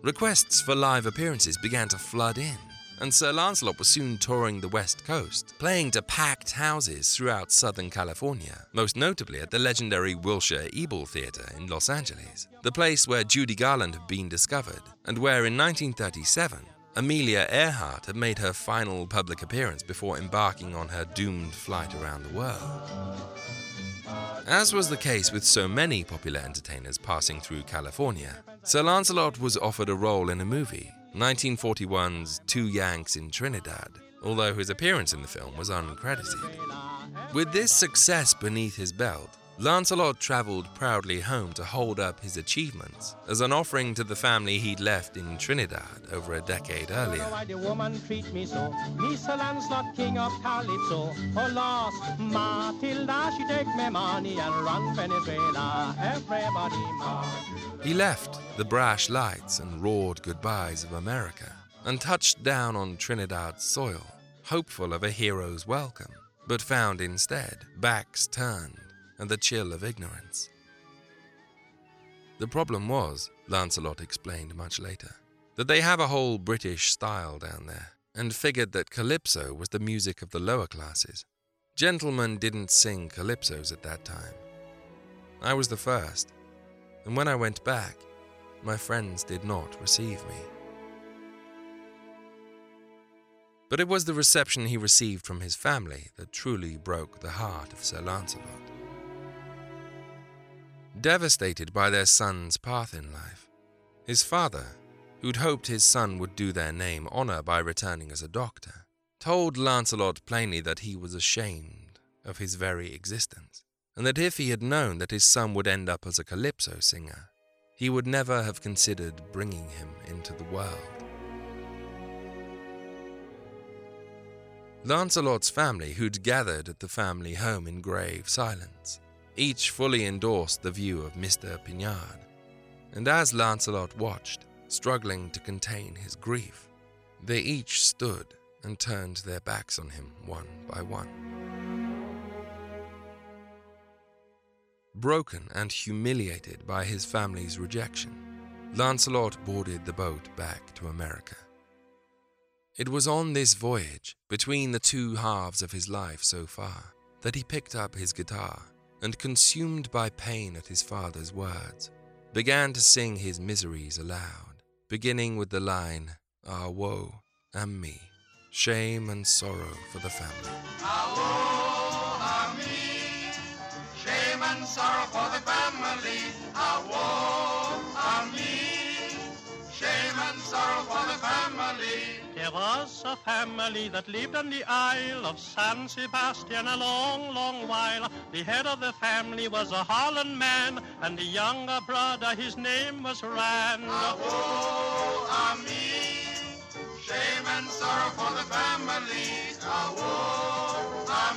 Requests for live appearances began to flood in, and Sir Lancelot was soon touring the West Coast, playing to packed houses throughout Southern California, most notably at the legendary Wilshire Ebel Theatre in Los Angeles, the place where Judy Garland had been discovered, and where in 1937, Amelia Earhart had made her final public appearance before embarking on her doomed flight around the world. As was the case with so many popular entertainers passing through California, Sir Lancelot was offered a role in a movie, 1941's Two Yanks in Trinidad, although his appearance in the film was uncredited. With this success beneath his belt, Lancelot travelled proudly home to hold up his achievements as an offering to the family he'd left in Trinidad over a decade earlier. Why the woman treat me so? Me Sir Lancelot, king of Calypso. Oh, lost Matilda, she take me money and run Venezuela. Everybody march. He left the brash lights and roared goodbyes of America and touched down on Trinidad's soil, hopeful of a hero's welcome, but found instead backs turned and the chill of ignorance. The problem was, Lancelot explained much later, that they have a whole British style down there, and figured that calypso was the music of the lower classes. Gentlemen didn't sing calypsos at that time. I was the first, and when I went back, my friends did not receive me. But it was the reception he received from his family that truly broke the heart of Sir Lancelot. Devastated by their son's path in life, his father, who'd hoped his son would do their name honour by returning as a doctor, told Lancelot plainly that he was ashamed of his very existence, and that if he had known that his son would end up as a calypso singer, he would never have considered bringing him into the world. Lancelot's family, who'd gathered at the family home in grave silence, each fully endorsed the view of Mr. Pinard. And as Lancelot watched, struggling to contain his grief, they each stood and turned their backs on him one by one. Broken and humiliated by his family's rejection, Lancelot boarded the boat back to America. It was on this voyage, between the two halves of his life so far, that he picked up his guitar and, consumed by pain at his father's words, began to sing his miseries aloud, beginning with the line, Ah, woe am me, shame and sorrow for the family. Ah, woe ah, me, shame and sorrow for the There was a family that lived on the Isle of San Sebastian a long, long while. The head of the family was a Holland man, and the younger brother, his name was Rand. Ah, woe ah, shame and sorrow for the family. Ah, woe ah,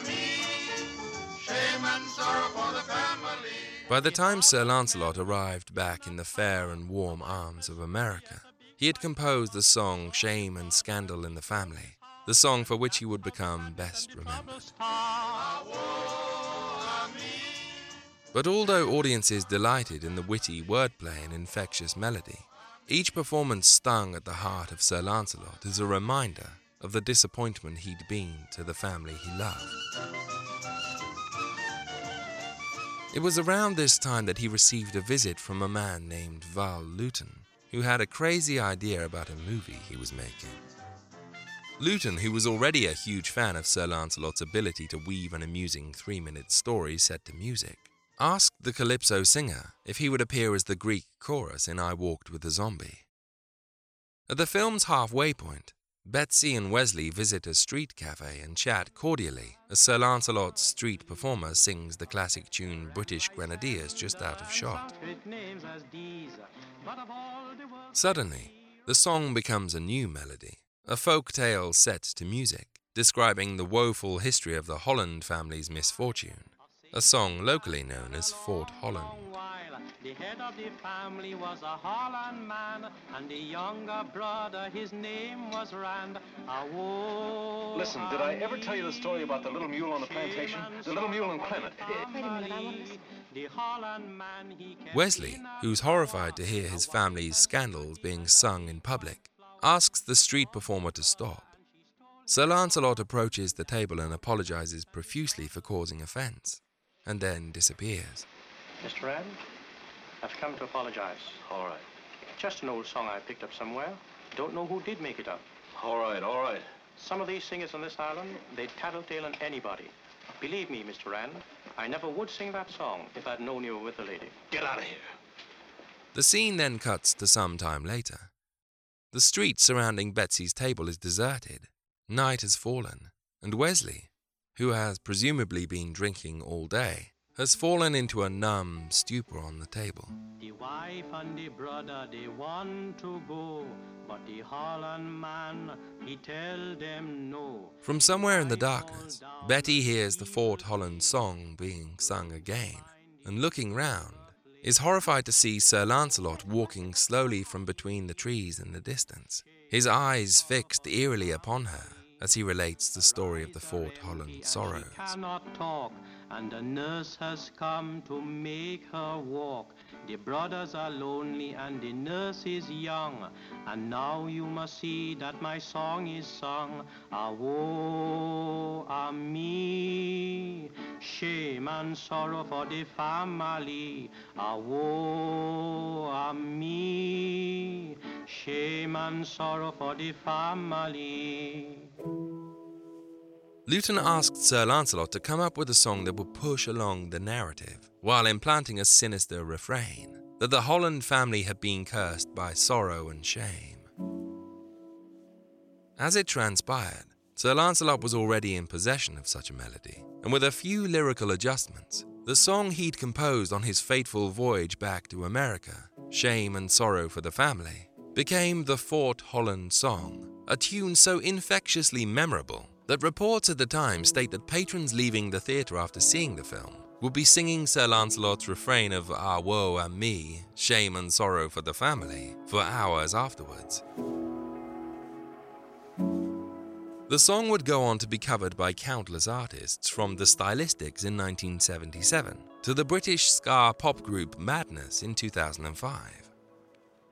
shame and sorrow for the family. By the time Sir Lancelot arrived back in the fair and warm arms of America, he had composed the song Shame and Scandal in the Family, the song for which he would become best remembered. But although audiences delighted in the witty wordplay and infectious melody, each performance stung at the heart of Sir Lancelot as a reminder of the disappointment he'd been to the family he loved. It was around this time that he received a visit from a man named Val Lewton, who had a crazy idea about a movie he was making. Lewton, who was already a huge fan of Sir Lancelot's ability to weave an amusing three minute story set to music, asked the Calypso singer if he would appear as the Greek chorus in I Walked with a Zombie. At the film's halfway point, Betsy and Wesley visit a street cafe and chat cordially as Sir Lancelot's street performer sings the classic tune British Grenadiers just out of shot. Suddenly, the song becomes a new melody, a folk tale set to music, describing the woeful history of the Holland family's misfortune, a song locally known as Fort Holland. The head of the family was a Holland man, and the younger brother, his name was Rand. Woe Listen, did I ever tell you the story about the little mule on the plantation? The little mule and Clement. Wait a minute, I want to listen. The Holland man, he kept Wesley, who's horrified to hear his family's scandals being sung in public, asks the street performer to stop. Sir Lancelot approaches the table and apologizes profusely for causing offense, and then disappears. Mr. Rand, I've come to apologize. All right. Just an old song I picked up somewhere. Don't know who did make it up. All right, all right. Some of these singers on this island, they'd tattletale on anybody. Believe me, Mr. Rand, I never would sing that song if I'd known you were with the lady. Get out of here. The scene then cuts to some time later. The street surrounding Betsy's table is deserted. Night has fallen, and Wesley, who has presumably been drinking all day, has fallen into a numb stupor on the table. The wife and the brother, they want to go, but the Holland man, he tell them no. From somewhere in the darkness, Betty hears the Fort Holland song being sung again, and looking round, is horrified to see Sir Lancelot walking slowly from between the trees in the distance, his eyes fixed eerily upon her as he relates the story of the Fort Holland sorrows. cannot talk, and the nurse has come to make her walk. The brothers are lonely and the nurse is young, and now you must see that my song is sung. Ah, woe, ah, me, shame and sorrow for the family. Ah, woe, ah, me, shame and sorrow for the family. Lewton asked Sir Lancelot to come up with a song that would push along the narrative, while implanting a sinister refrain that the Holland family had been cursed by sorrow and shame. As it transpired, Sir Lancelot was already in possession of such a melody, and with a few lyrical adjustments, the song he'd composed on his fateful voyage back to America, Shame and Sorrow for the Family, became the Fort Holland Song, a tune so infectiously memorable that reports at the time state that patrons leaving the theatre after seeing the film would be singing Sir Lancelot's refrain of Ah woe and me, shame and sorrow for the family, for hours afterwards. The song would go on to be covered by countless artists, from the Stylistics in 1977 to the British ska pop group Madness in 2005.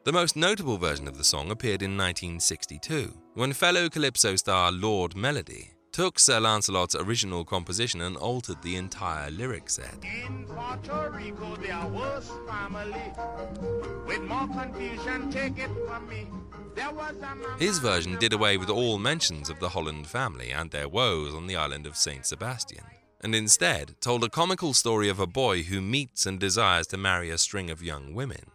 The most notable version of the song appeared in 1962, when fellow Calypso star Lord Melody took Sir Lancelot's original composition and altered the entire lyric set. In Puerto Rico, there was family. With more confusion, take it from me. There was a mama His version did away with all mentions of the Holland family and their woes on the island of St. Sebastian, and instead told a comical story of a boy who meets and desires to marry a string of young women.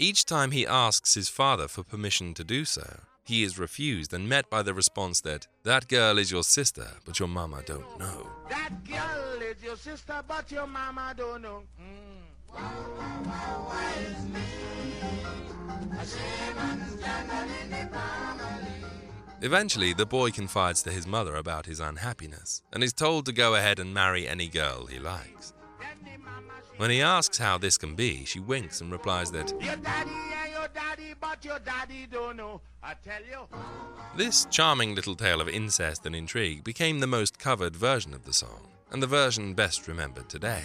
Each time he asks his father for permission to do so, he is refused and met by the response that, that girl is your sister, but your mama don't know. That girl is your sister, but your mama don't know. Mm. Eventually, the boy confides to his mother about his unhappiness and is told to go ahead and marry any girl he likes. When he asks how this can be, she winks and replies that Your daddy and your daddy, but your daddy don't know. I tell you. this charming little tale of incest and intrigue became the most covered version of the song, and the version best remembered today.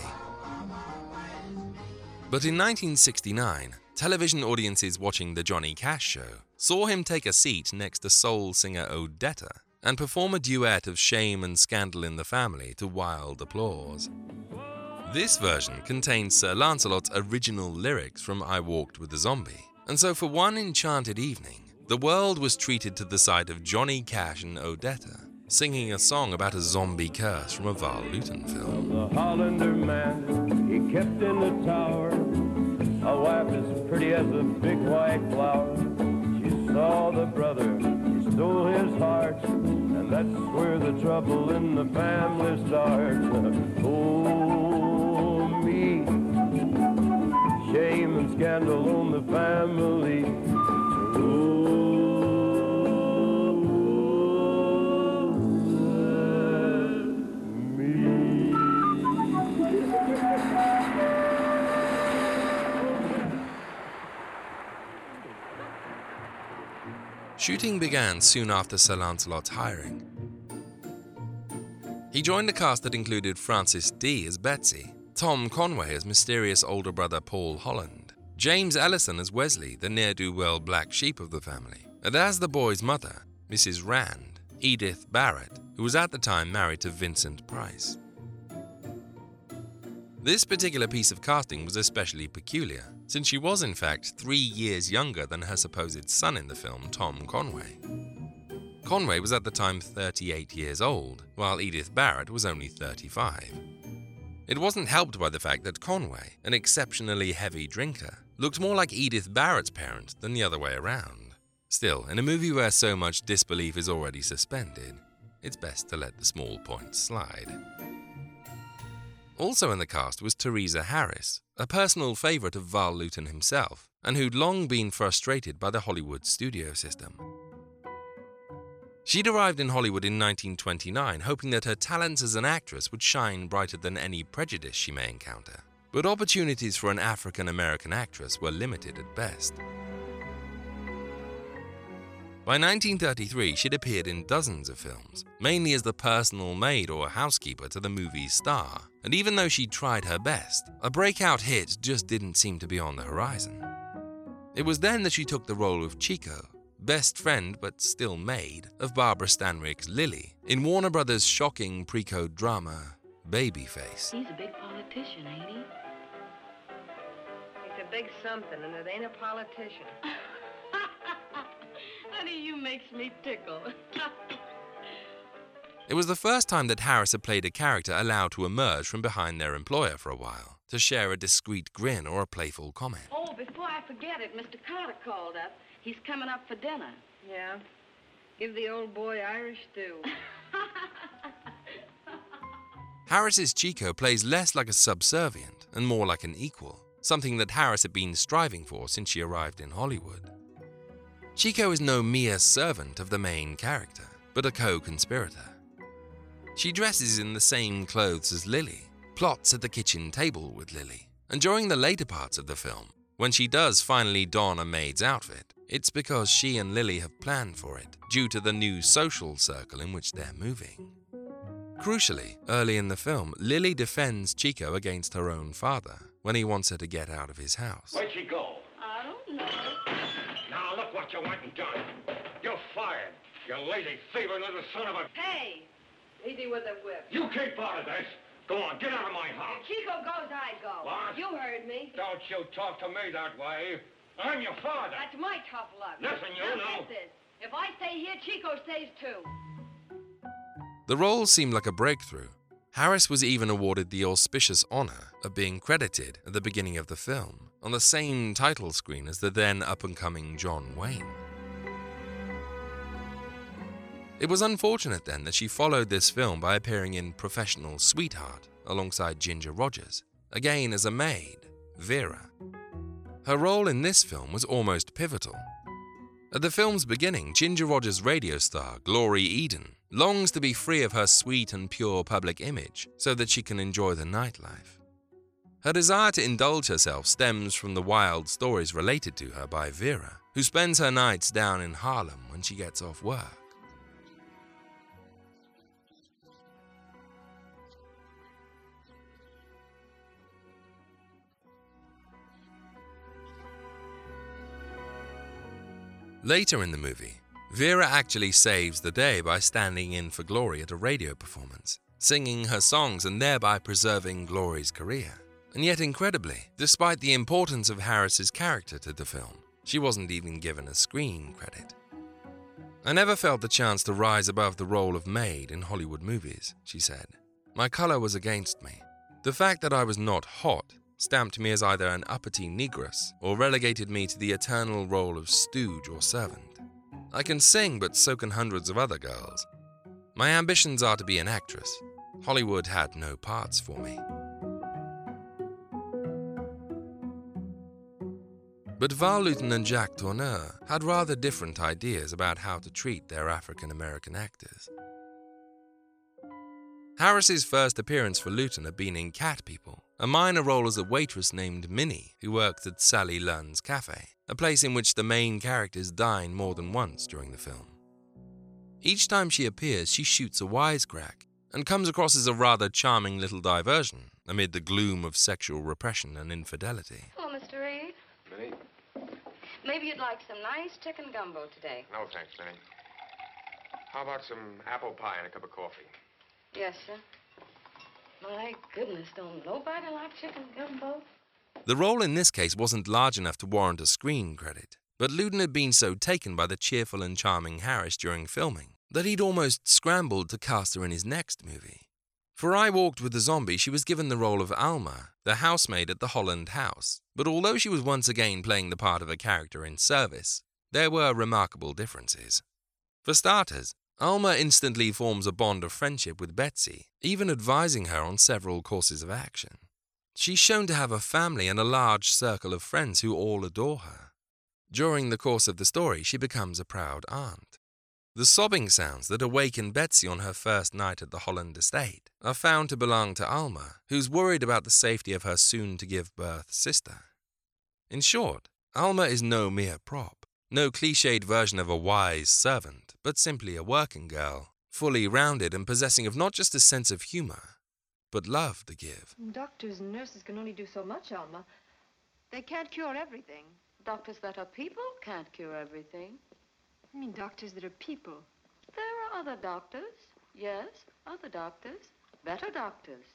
But in 1969, television audiences watching The Johnny Cash Show saw him take a seat next to soul singer Odetta and perform a duet of Shame and Scandal in the Family to wild applause. This version contains Sir Lancelot's original lyrics from I Walked with a Zombie, and so for one enchanted evening, the world was treated to the sight of Johnny Cash and Odetta singing a song about a zombie curse from a Val Lewton film. The Hollander man, he kept in the tower. A wife as pretty as a big white flower. She saw the brother, he stole his heart. And that's where the trouble in the family starts. Oh. Shame and scandal on the family. Shooting began soon after Sir Lancelot's hiring. He joined a cast that included Frances Dee as Betsy, Tom Conway as mysterious older brother Paul Holland, James Ellison as Wesley, the ne'er-do-well black sheep of the family, and as the boy's mother, Mrs. Rand, Edith Barrett, who was at the time married to Vincent Price. This particular piece of casting was especially peculiar, since she was in fact three years younger than her supposed son in the film, Tom Conway. Conway was at the time 38 years old, while Edith Barrett was only 35. It wasn't helped by the fact that Conway, an exceptionally heavy drinker, looked more like Edith Barrett's parent than the other way around. Still, in a movie where so much disbelief is already suspended, it's best to let the small points slide. Also in the cast was Theresa Harris, a personal favourite of Val Lewton himself, and who'd long been frustrated by the Hollywood studio system. She'd arrived in Hollywood in 1929, hoping that her talents as an actress would shine brighter than any prejudice she may encounter. But opportunities for an African American actress were limited at best. By 1933, she'd appeared in dozens of films, mainly as the personal maid or housekeeper to the movie's star. And even though she tried her best, a breakout hit just didn't seem to be on the horizon. It was then that she took the role of Chico, best friend but still maid of Barbara Stanwyck's Lily, in Warner Brothers' shocking pre-code drama Babyface. He's a big politician, ain't he? He's a big something, and it ain't a politician. Honey, you makes me tickle. It was the first time that Harris had played a character allowed to emerge from behind their employer for a while, to share a discreet grin or a playful comment. oh, before I forget it, Mr. Carter called up. He's coming up for dinner. Yeah. Give the old boy Irish stew. Harris's Chico plays less like a subservient and more like an equal, something that Harris had been striving for since she arrived in Hollywood. Chico is no mere servant of the main character, but a co conspirator. She dresses in the same clothes as Lily, plots at the kitchen table with Lily, and during the later parts of the film, when she does finally don a maid's outfit, it's because she and Lily have planned for it due to the new social circle in which they're moving. Crucially, early in the film, Lily defends Chico against her own father when he wants her to get out of his house. Where'd she go? I don't know. Now look what you went and done. You're fired. You lazy, thieving little son of a... Hey! Easy with the whip. You keep out of this. Go on, get out of my house. If Chico goes, I go. What? You heard me. Don't you talk to me that way. I'm your father. That's my tough luck. Listen, you now know. get this. If I stay here, Chico stays too. The role seemed like a breakthrough. Harris was even awarded the auspicious honor of being credited at the beginning of the film on the same title screen as the then up and coming John Wayne. It was unfortunate then that she followed this film by appearing in Professional Sweetheart alongside Ginger Rogers, again as a maid, Vera. Her role in this film was almost pivotal. At the film's beginning, Ginger Rogers' radio star, Glory Eden, longs to be free of her sweet and pure public image so that she can enjoy the nightlife. Her desire to indulge herself stems from the wild stories related to her by Vera, who spends her nights down in Harlem when she gets off work. Later in the movie, Vera actually saves the day by standing in for Glory at a radio performance, singing her songs and thereby preserving Glory's career. And yet, incredibly, despite the importance of Harris's character to the film, she wasn't even given a screen credit. I never felt the chance to rise above the role of maid in Hollywood movies, she said. My color was against me. The fact that I was not hot stamped me as either an uppity negress or relegated me to the eternal role of stooge or servant. I can sing, but so can hundreds of other girls. My ambitions are to be an actress. Hollywood had no parts for me. But Val Lewton and Jack Tourneur had rather different ideas about how to treat their African American actors. Harris's first appearance for Lewton had been in Cat People, a minor role as a waitress named Minnie who worked at Sally Lunn's cafe, a place in which the main characters dine more than once during the film. Each time she appears, she shoots a wisecrack and comes across as a rather charming little diversion amid the gloom of sexual repression and infidelity. Oh, Mr. Reed. Minnie? Maybe you'd like some nice chicken gumbo today. No, thanks, Minnie. How about some apple pie and a cup of coffee? Yes, sir. My goodness, don't nobody like chicken gumbo? The role in this case wasn't large enough to warrant a screen credit, but Lewton had been so taken by the cheerful and charming Harris during filming that he'd almost scrambled to cast her in his next movie. For I Walked with the Zombie, she was given the role of Alma, the housemaid at the Holland House. But although she was once again playing the part of a character in service, there were remarkable differences. For starters, Alma instantly forms a bond of friendship with Betsy, even advising her on several courses of action. She's shown to have a family and a large circle of friends who all adore her. During the course of the story, she becomes a proud aunt. The sobbing sounds that awaken Betsy on her first night at the Holland estate are found to belong to Alma, who's worried about the safety of her soon to give birth sister. In short, Alma is no mere prop, no cliched version of a wise servant, but simply a working girl, fully rounded and possessing of not just a sense of humor, but love to give. Doctors and nurses can only do so much, Alma. They can't cure everything. Doctors that are people can't cure everything. I mean doctors that are people. There are other doctors. Yes, other doctors. Better doctors.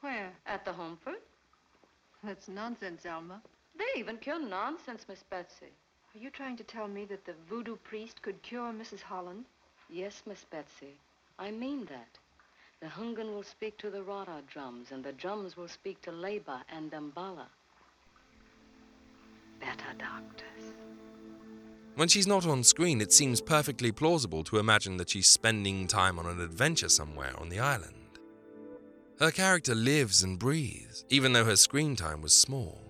Where? At the Houmfort. That's nonsense, Alma. They even cure nonsense, Miss Betsy. Are you trying to tell me that the voodoo priest could cure Mrs. Holland? Yes, Miss Betsy. I mean that. The Houngan will speak to the Rada drums, and the drums will speak to Leba and Dambala. Better doctors. When she's not on screen, it seems perfectly plausible to imagine that she's spending time on an adventure somewhere on the island. Her character lives and breathes, even though her screen time was small.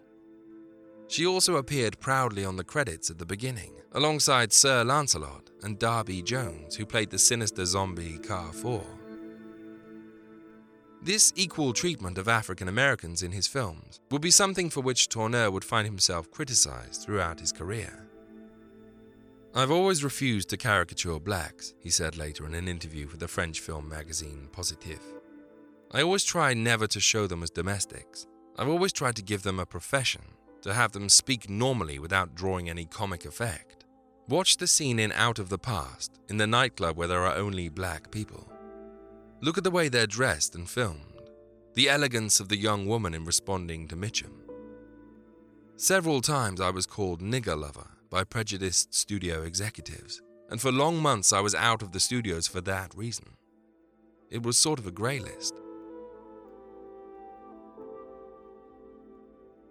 She also appeared proudly on the credits at the beginning, alongside Sir Lancelot and Darby Jones, who played the sinister zombie car Carrefour. This equal treatment of African Americans in his films would be something for which Tourneur would find himself criticized throughout his career. I've always refused to caricature blacks, he said later in an interview for the French film magazine Positif. I always try never to show them as domestics. I've always tried to give them a profession, to have them speak normally without drawing any comic effect. Watch the scene in Out of the Past, in the nightclub where there are only black people. Look at the way they're dressed and filmed, the elegance of the young woman in responding to Mitchum. Several times I was called nigger lover by prejudiced studio executives, and for long months I was out of the studios for that reason. It was sort of a grey list.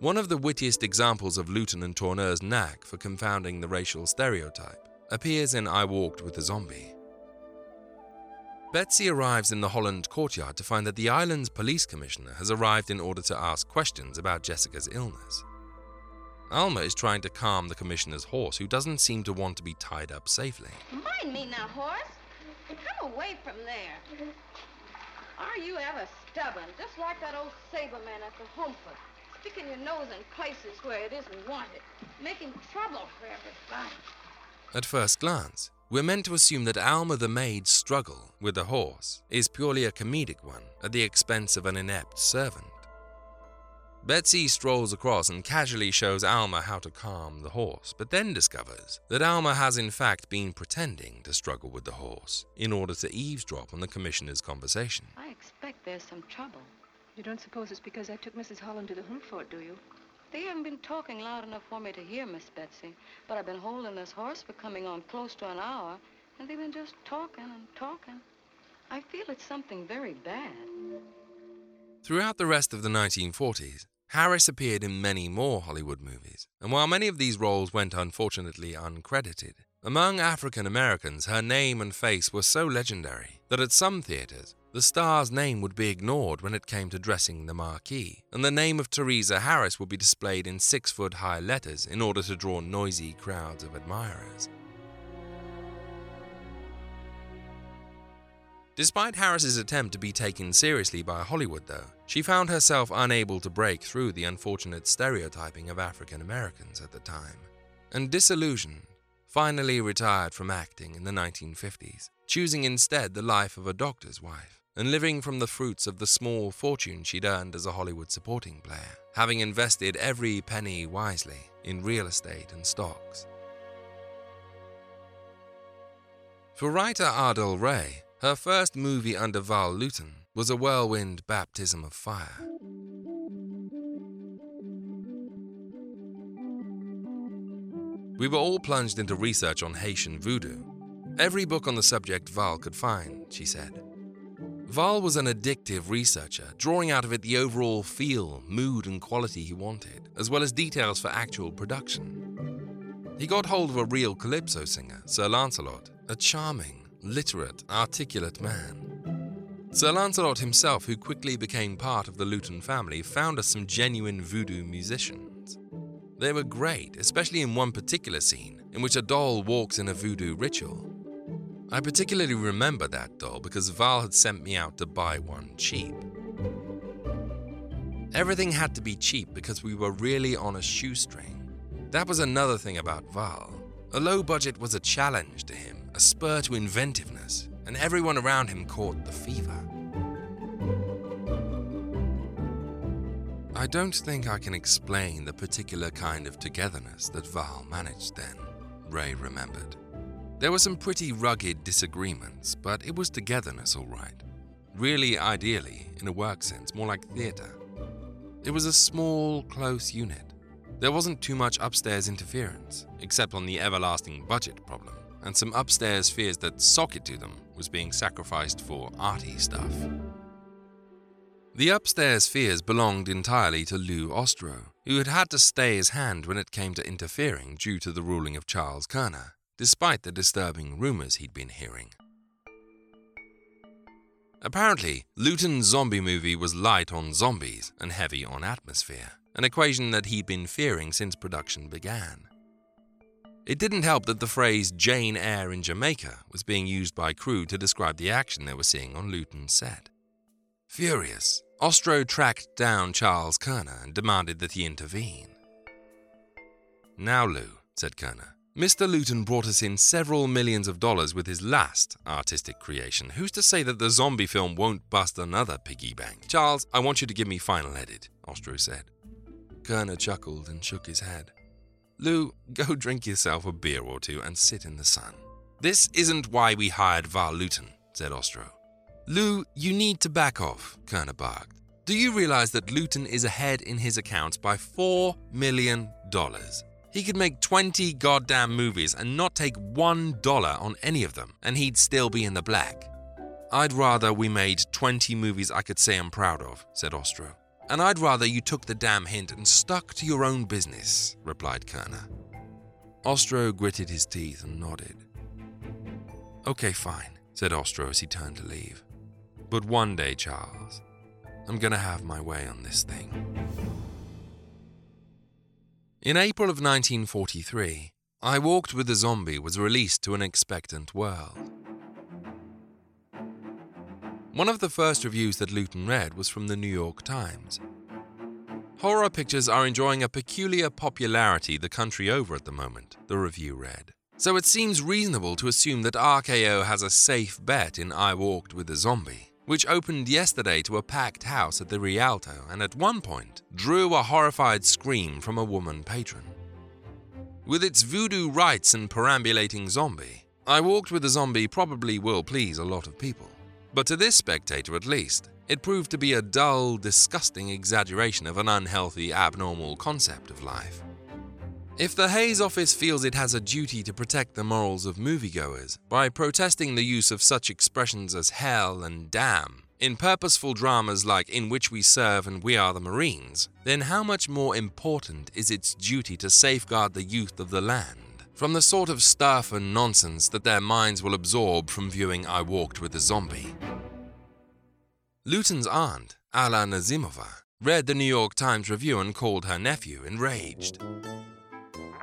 One of the wittiest examples of Lewton and Tourneur's knack for confounding the racial stereotype appears in I Walked with a Zombie. Betsy arrives in the Holland courtyard to find that the island's police commissioner has arrived in order to ask questions about Jessica's illness. Alma is trying to calm the commissioner's horse, who doesn't seem to want to be tied up safely. Mind me now, horse. Come away from there. Are you ever stubborn? Just like that old saber man at the Houmfort. Sticking your nose in places where it isn't wanted. Making trouble for everybody. At first glance, we're meant to assume that Alma the maid's struggle with the horse is purely a comedic one at the expense of an inept servant. Betsy strolls across and casually shows Alma how to calm the horse, but then discovers that Alma has in fact been pretending to struggle with the horse in order to eavesdrop on the commissioner's conversation. I expect there's some trouble. You don't suppose it's because I took Mrs. Holland to the Houmfort, do you? They haven't been talking loud enough for me to hear, Miss Betsy. But I've been holding this horse for coming on close to an hour, and they've been just talking and talking. I feel it's something very bad. Throughout the rest of the 1940s, Harris appeared in many more Hollywood movies, and while many of these roles went unfortunately uncredited, among African Americans her name and face were so legendary that at some theaters, the star's name would be ignored when it came to dressing the marquee, and the name of Theresa Harris would be displayed in six foot high letters in order to draw noisy crowds of admirers. Despite Harris's attempt to be taken seriously by Hollywood, though, she found herself unable to break through the unfortunate stereotyping of African Americans at the time, and disillusioned, finally retired from acting in the 1950s, choosing instead the life of a doctor's wife and living from the fruits of the small fortune she'd earned as a Hollywood supporting player, having invested every penny wisely in real estate and stocks. For writer Ardel Wray, her first movie under Val Lewton was a whirlwind baptism of fire. We were all plunged into research on Haitian voodoo. Every book on the subject Val could find, she said. Val was an addictive researcher, drawing out of it the overall feel, mood, and quality he wanted, as well as details for actual production. He got hold of a real calypso singer, Sir Lancelot, a charming, literate, articulate man. Sir Lancelot himself, who quickly became part of the Lewton family, found us some genuine voodoo musicians. They were great, especially in one particular scene, in which a doll walks in a voodoo ritual. I particularly remember that doll because Val had sent me out to buy one cheap. Everything had to be cheap because we were really on a shoestring. That was another thing about Val. A low budget was a challenge to him, a spur to inventiveness, and everyone around him caught the fever. I don't think I can explain the particular kind of togetherness that Val managed then, Wray remembered. There were some pretty rugged disagreements, but it was togetherness all right. Really, ideally, in a work sense, more like theatre. It was a small, close unit. There wasn't too much upstairs interference, except on the everlasting budget problem, and some upstairs fears that socket to them was being sacrificed for arty stuff. The upstairs fears belonged entirely to Lew Ostrow, who had had to stay his hand when it came to interfering due to the ruling of Charles Koerner, despite the disturbing rumors he'd been hearing. Apparently, Lewton's zombie movie was light on zombies and heavy on atmosphere, an equation that he'd been fearing since production began. It didn't help that the phrase Jane Eyre in Jamaica was being used by crew to describe the action they were seeing on Lewton's set. Furious, Ostrow tracked down Charles Koerner and demanded that he intervene. Now, Lew, said Koerner, Mr. Lewton brought us in several millions of dollars with his last artistic creation. Who's to say that the zombie film won't bust another piggy bank? Charles, I want you to give me final edit, Ostrow said. Koerner chuckled and shook his head. Lew, go drink yourself a beer or two and sit in the sun. This isn't why we hired Val Lewton, said Ostrow. Lew, you need to back off, Koerner barked. Do you realize that Lewton is ahead in his accounts by $4 million? He could make 20 goddamn movies and not take $1 on any of them, and he'd still be in the black. I'd rather we made 20 movies I could say I'm proud of, said Ostrow. And I'd rather you took the damn hint and stuck to your own business, replied Koerner. Ostrow gritted his teeth and nodded. Okay, fine, said Ostrow as he turned to leave. But one day, Charles, I'm gonna have my way on this thing. In April of 1943, I Walked with a Zombie was released to an expectant world. One of the first reviews that Lewton read was from the New York Times. Horror pictures are enjoying a peculiar popularity the country over at the moment, the review read. So it seems reasonable to assume that RKO has a safe bet in I Walked with a Zombie which opened yesterday to a packed house at the Rialto and at one point drew a horrified scream from a woman patron. With its voodoo rites and perambulating zombie, I Walked with a Zombie probably will please a lot of people. But to this spectator at least, it proved to be a dull, disgusting exaggeration of an unhealthy, abnormal concept of life. If the Hays office feels it has a duty to protect the morals of moviegoers by protesting the use of such expressions as hell and damn in purposeful dramas like In Which We Serve and We Are the Marines, then how much more important is its duty to safeguard the youth of the land from the sort of stuff and nonsense that their minds will absorb from viewing I Walked with a Zombie? Lewton's aunt, Alla Nazimova, read the New York Times review and called her nephew enraged.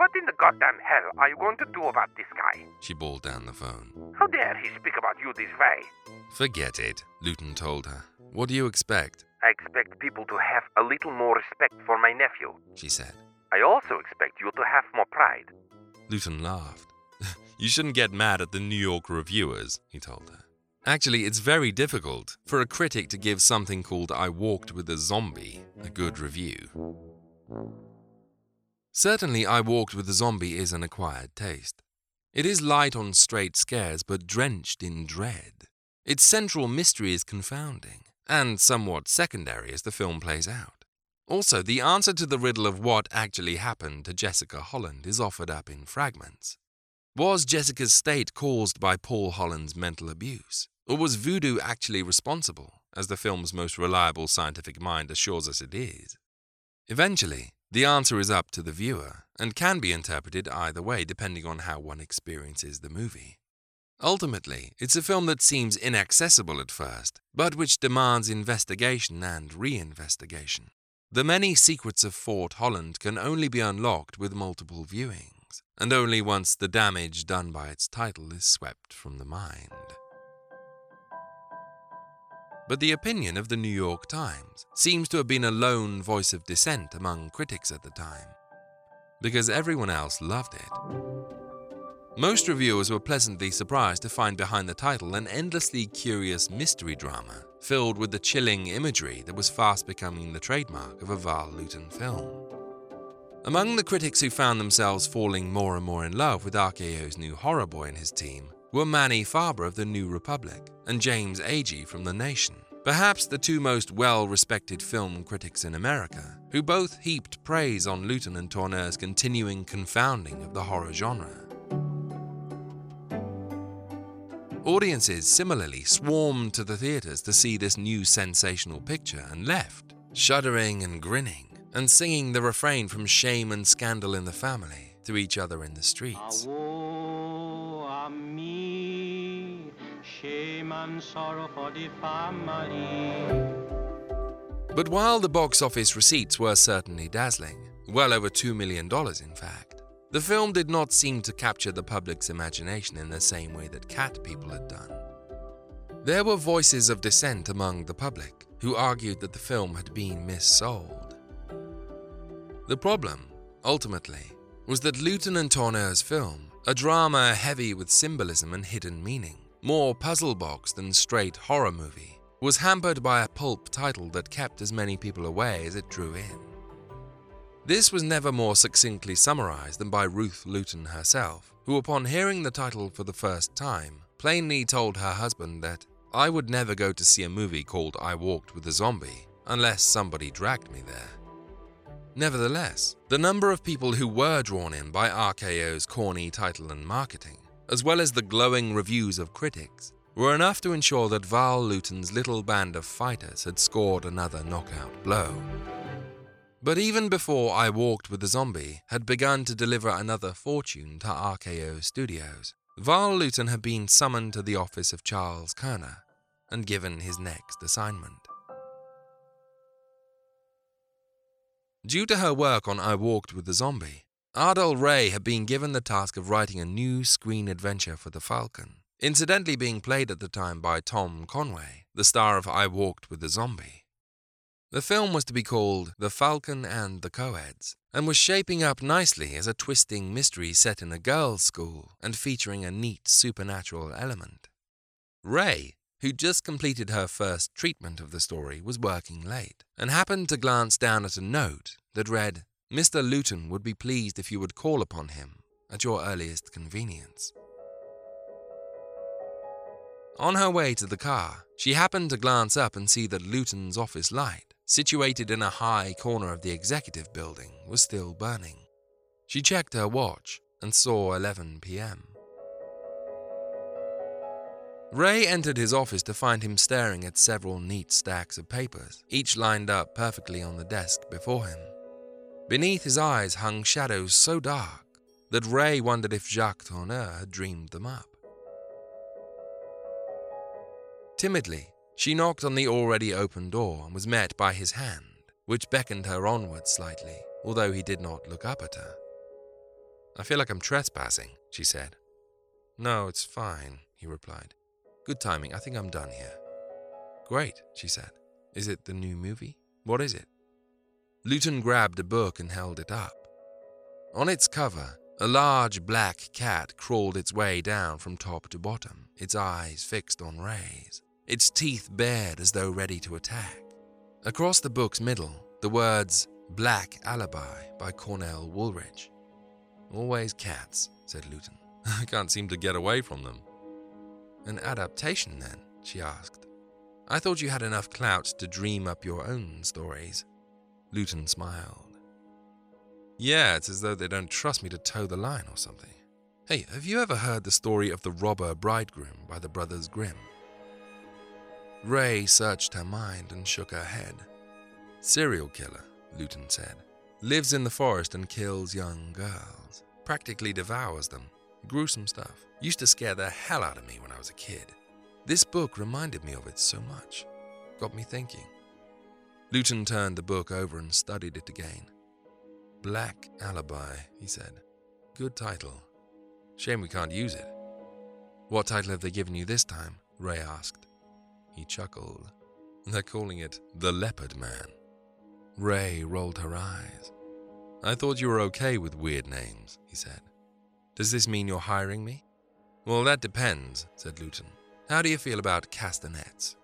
What in the goddamn hell are you going to do about this guy? She bawled down the phone. How dare he speak about you this way? Forget it, Lewton told her. What do you expect? I expect people to have a little more respect for my nephew, she said. I also expect you to have more pride. Lewton laughed. you shouldn't get mad at the New York reviewers, he told her. Actually, it's very difficult for a critic to give something called I Walked with a Zombie a good review. Certainly, I Walked with a Zombie is an acquired taste. It is light on straight scares, but drenched in dread. Its central mystery is confounding, and somewhat secondary as the film plays out. Also, the answer to the riddle of what actually happened to Jessica Holland is offered up in fragments. Was Jessica's state caused by Paul Holland's mental abuse? Or was voodoo actually responsible, as the film's most reliable scientific mind assures us it is? Eventually, the answer is up to the viewer and can be interpreted either way depending on how one experiences the movie. Ultimately, it's a film that seems inaccessible at first, but which demands investigation and reinvestigation. The many secrets of Fort Holland can only be unlocked with multiple viewings, and only once the damage done by its title is swept from the mind. But the opinion of the New York Times seems to have been a lone voice of dissent among critics at the time, because everyone else loved it. Most reviewers were pleasantly surprised to find behind the title an endlessly curious mystery drama filled with the chilling imagery that was fast becoming the trademark of a Val Lewton film. Among the critics who found themselves falling more and more in love with RKO's new horror boy and his team were Manny Farber of the New Republic and James Agee from The Nation, perhaps the two most well respected film critics in America, who both heaped praise on Lewton and Tourneur's continuing confounding of the horror genre. Audiences similarly swarmed to the theatres to see this new sensational picture and left, shuddering and grinning, and singing the refrain from Shame and Scandal in the Family to each other in the streets. And sorrow for the family. But while the box office receipts were certainly dazzling, well over $2 million in fact, the film did not seem to capture the public's imagination in the same way that Cat People had done. There were voices of dissent among the public who argued that the film had been missold. The problem, ultimately, was that Lewton and Tourneur's film, a drama heavy with symbolism and hidden meaning, more puzzle box than straight horror movie, was hampered by a pulp title that kept as many people away as it drew in. This was never more succinctly summarized than by Ruth Lewton herself, who, upon hearing the title for the first time, plainly told her husband that I would never go to see a movie called I Walked with a Zombie unless somebody dragged me there. Nevertheless, the number of people who were drawn in by RKO's corny title and marketing, as well as the glowing reviews of critics, were enough to ensure that Val Lewton's little band of fighters had scored another knockout blow. But even before I Walked with the Zombie had begun to deliver another fortune to RKO Studios, Val Lewton had been summoned to the office of Charles Koerner and given his next assignment. Due to her work on I Walked with the Zombie, Ardel Wray had been given the task of writing a new screen adventure for the Falcon, incidentally being played at the time by Tom Conway, the star of I Walked with the Zombie. The film was to be called The Falcon and the Coeds, and was shaping up nicely as a twisting mystery set in a girls' school and featuring a neat supernatural element. Wray, who just completed her first treatment of the story, was working late and happened to glance down at a note that read, Mr. Lewton would be pleased if you would call upon him at your earliest convenience. On her way to the car, she happened to glance up and see that Lewton's office light situated in a high corner of the executive building, was still burning. She checked her watch and saw 11 p.m. Wray entered his office to find him staring at several neat stacks of papers, each lined up perfectly on the desk before him. Beneath his eyes hung shadows so dark that Wray wondered if Jacques Tourneur had dreamed them up. Timidly, she knocked on the already open door and was met by his hand, which beckoned her onward slightly, although he did not look up at her. I feel like I'm trespassing, she said. No, it's fine, he replied. Good timing, I think I'm done here. Great, she said. Is it the new movie? What is it? Lewton grabbed a book and held it up. On its cover, a large black cat crawled its way down from top to bottom, its eyes fixed on Wray's its teeth bared as though ready to attack. Across the book's middle, the words Black Alibi by Cornell Woolrich. Always cats, said Lewton. I can't seem to get away from them. An adaptation, then? she asked. I thought you had enough clout to dream up your own stories. Lewton smiled. Yeah, it's as though they don't trust me to toe the line or something. Hey, have you ever heard the story of the robber bridegroom by the Brothers Grimm? Wray searched her mind and shook her head. Serial killer, Lewton said. Lives in the forest and kills young girls. Practically devours them. Gruesome stuff. Used to scare the hell out of me when I was a kid. This book reminded me of it so much. Got me thinking. Lewton turned the book over and studied it again. Black Alibi, he said. Good title. Shame we can't use it. What title have they given you this time? Wray asked. He chuckled. They're calling it The Leopard Man. Wray rolled her eyes. I thought you were okay with weird names, he said. Does this mean you're hiring me? Well, that depends, said Lewton. How do you feel about castanets?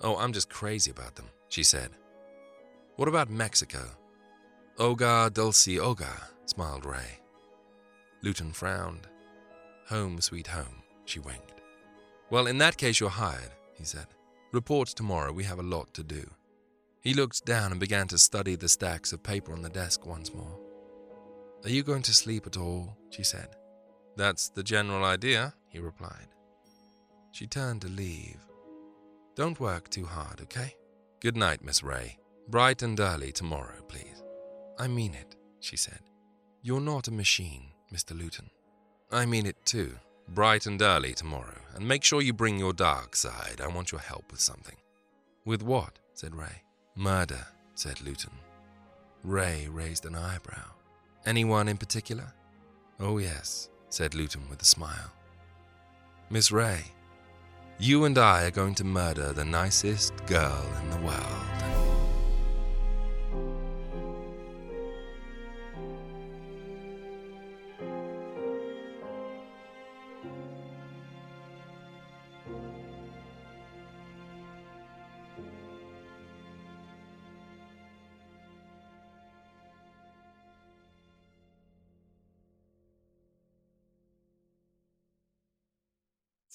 Oh, I'm just crazy about them, she said. What about Mexico? Oga dulce oga, smiled Wray. Lewton frowned. Home, sweet home, she winked. Well, in that case, you're hired, he said. Report tomorrow, we have a lot to do. He looked down and began to study the stacks of paper on the desk once more. Are you going to sleep at all? she said. That's the general idea, he replied. She turned to leave. Don't work too hard, okay? Good night, Miss Wray. Bright and early tomorrow, please. I mean it, she said. You're not a machine, Mr. Lewton. I mean it too. Bright and early tomorrow, and make sure you bring your dark side. I want your help with something. With what? said Wray. Murder, said Lewton. Wray raised an eyebrow. Anyone in particular? Oh, yes, said Lewton with a smile. Miss Wray, you and I are going to murder the nicest girl in the world.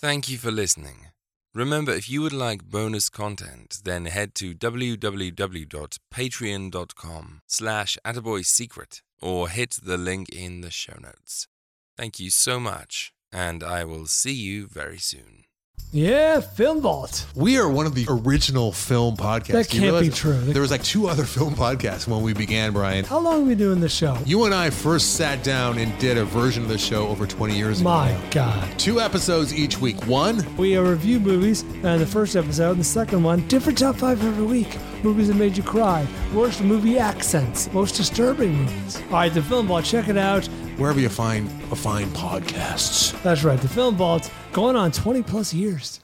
Thank you for listening. Remember, if you would like bonus content, then head to www.patreon.com slash attaboysecret or hit the link in the show notes. Thank you so much, and I will see you very soon. Yeah, Film Vault. We are one of the original film podcasts. That can't be true. There was like two other film podcasts when we began, Brian. How long have we doing this show? You and I first sat down and did a version of the show over 20 years ago. My God. Two episodes each week. One, We uh, review movies, and the first episode, and the second one, different top five every week. Movies that made you cry, worst movie accents, most disturbing movies. All right, the Film Vault, check it out. Wherever you find a fine podcasts. That's right, the Film Vault, going on 20 plus years.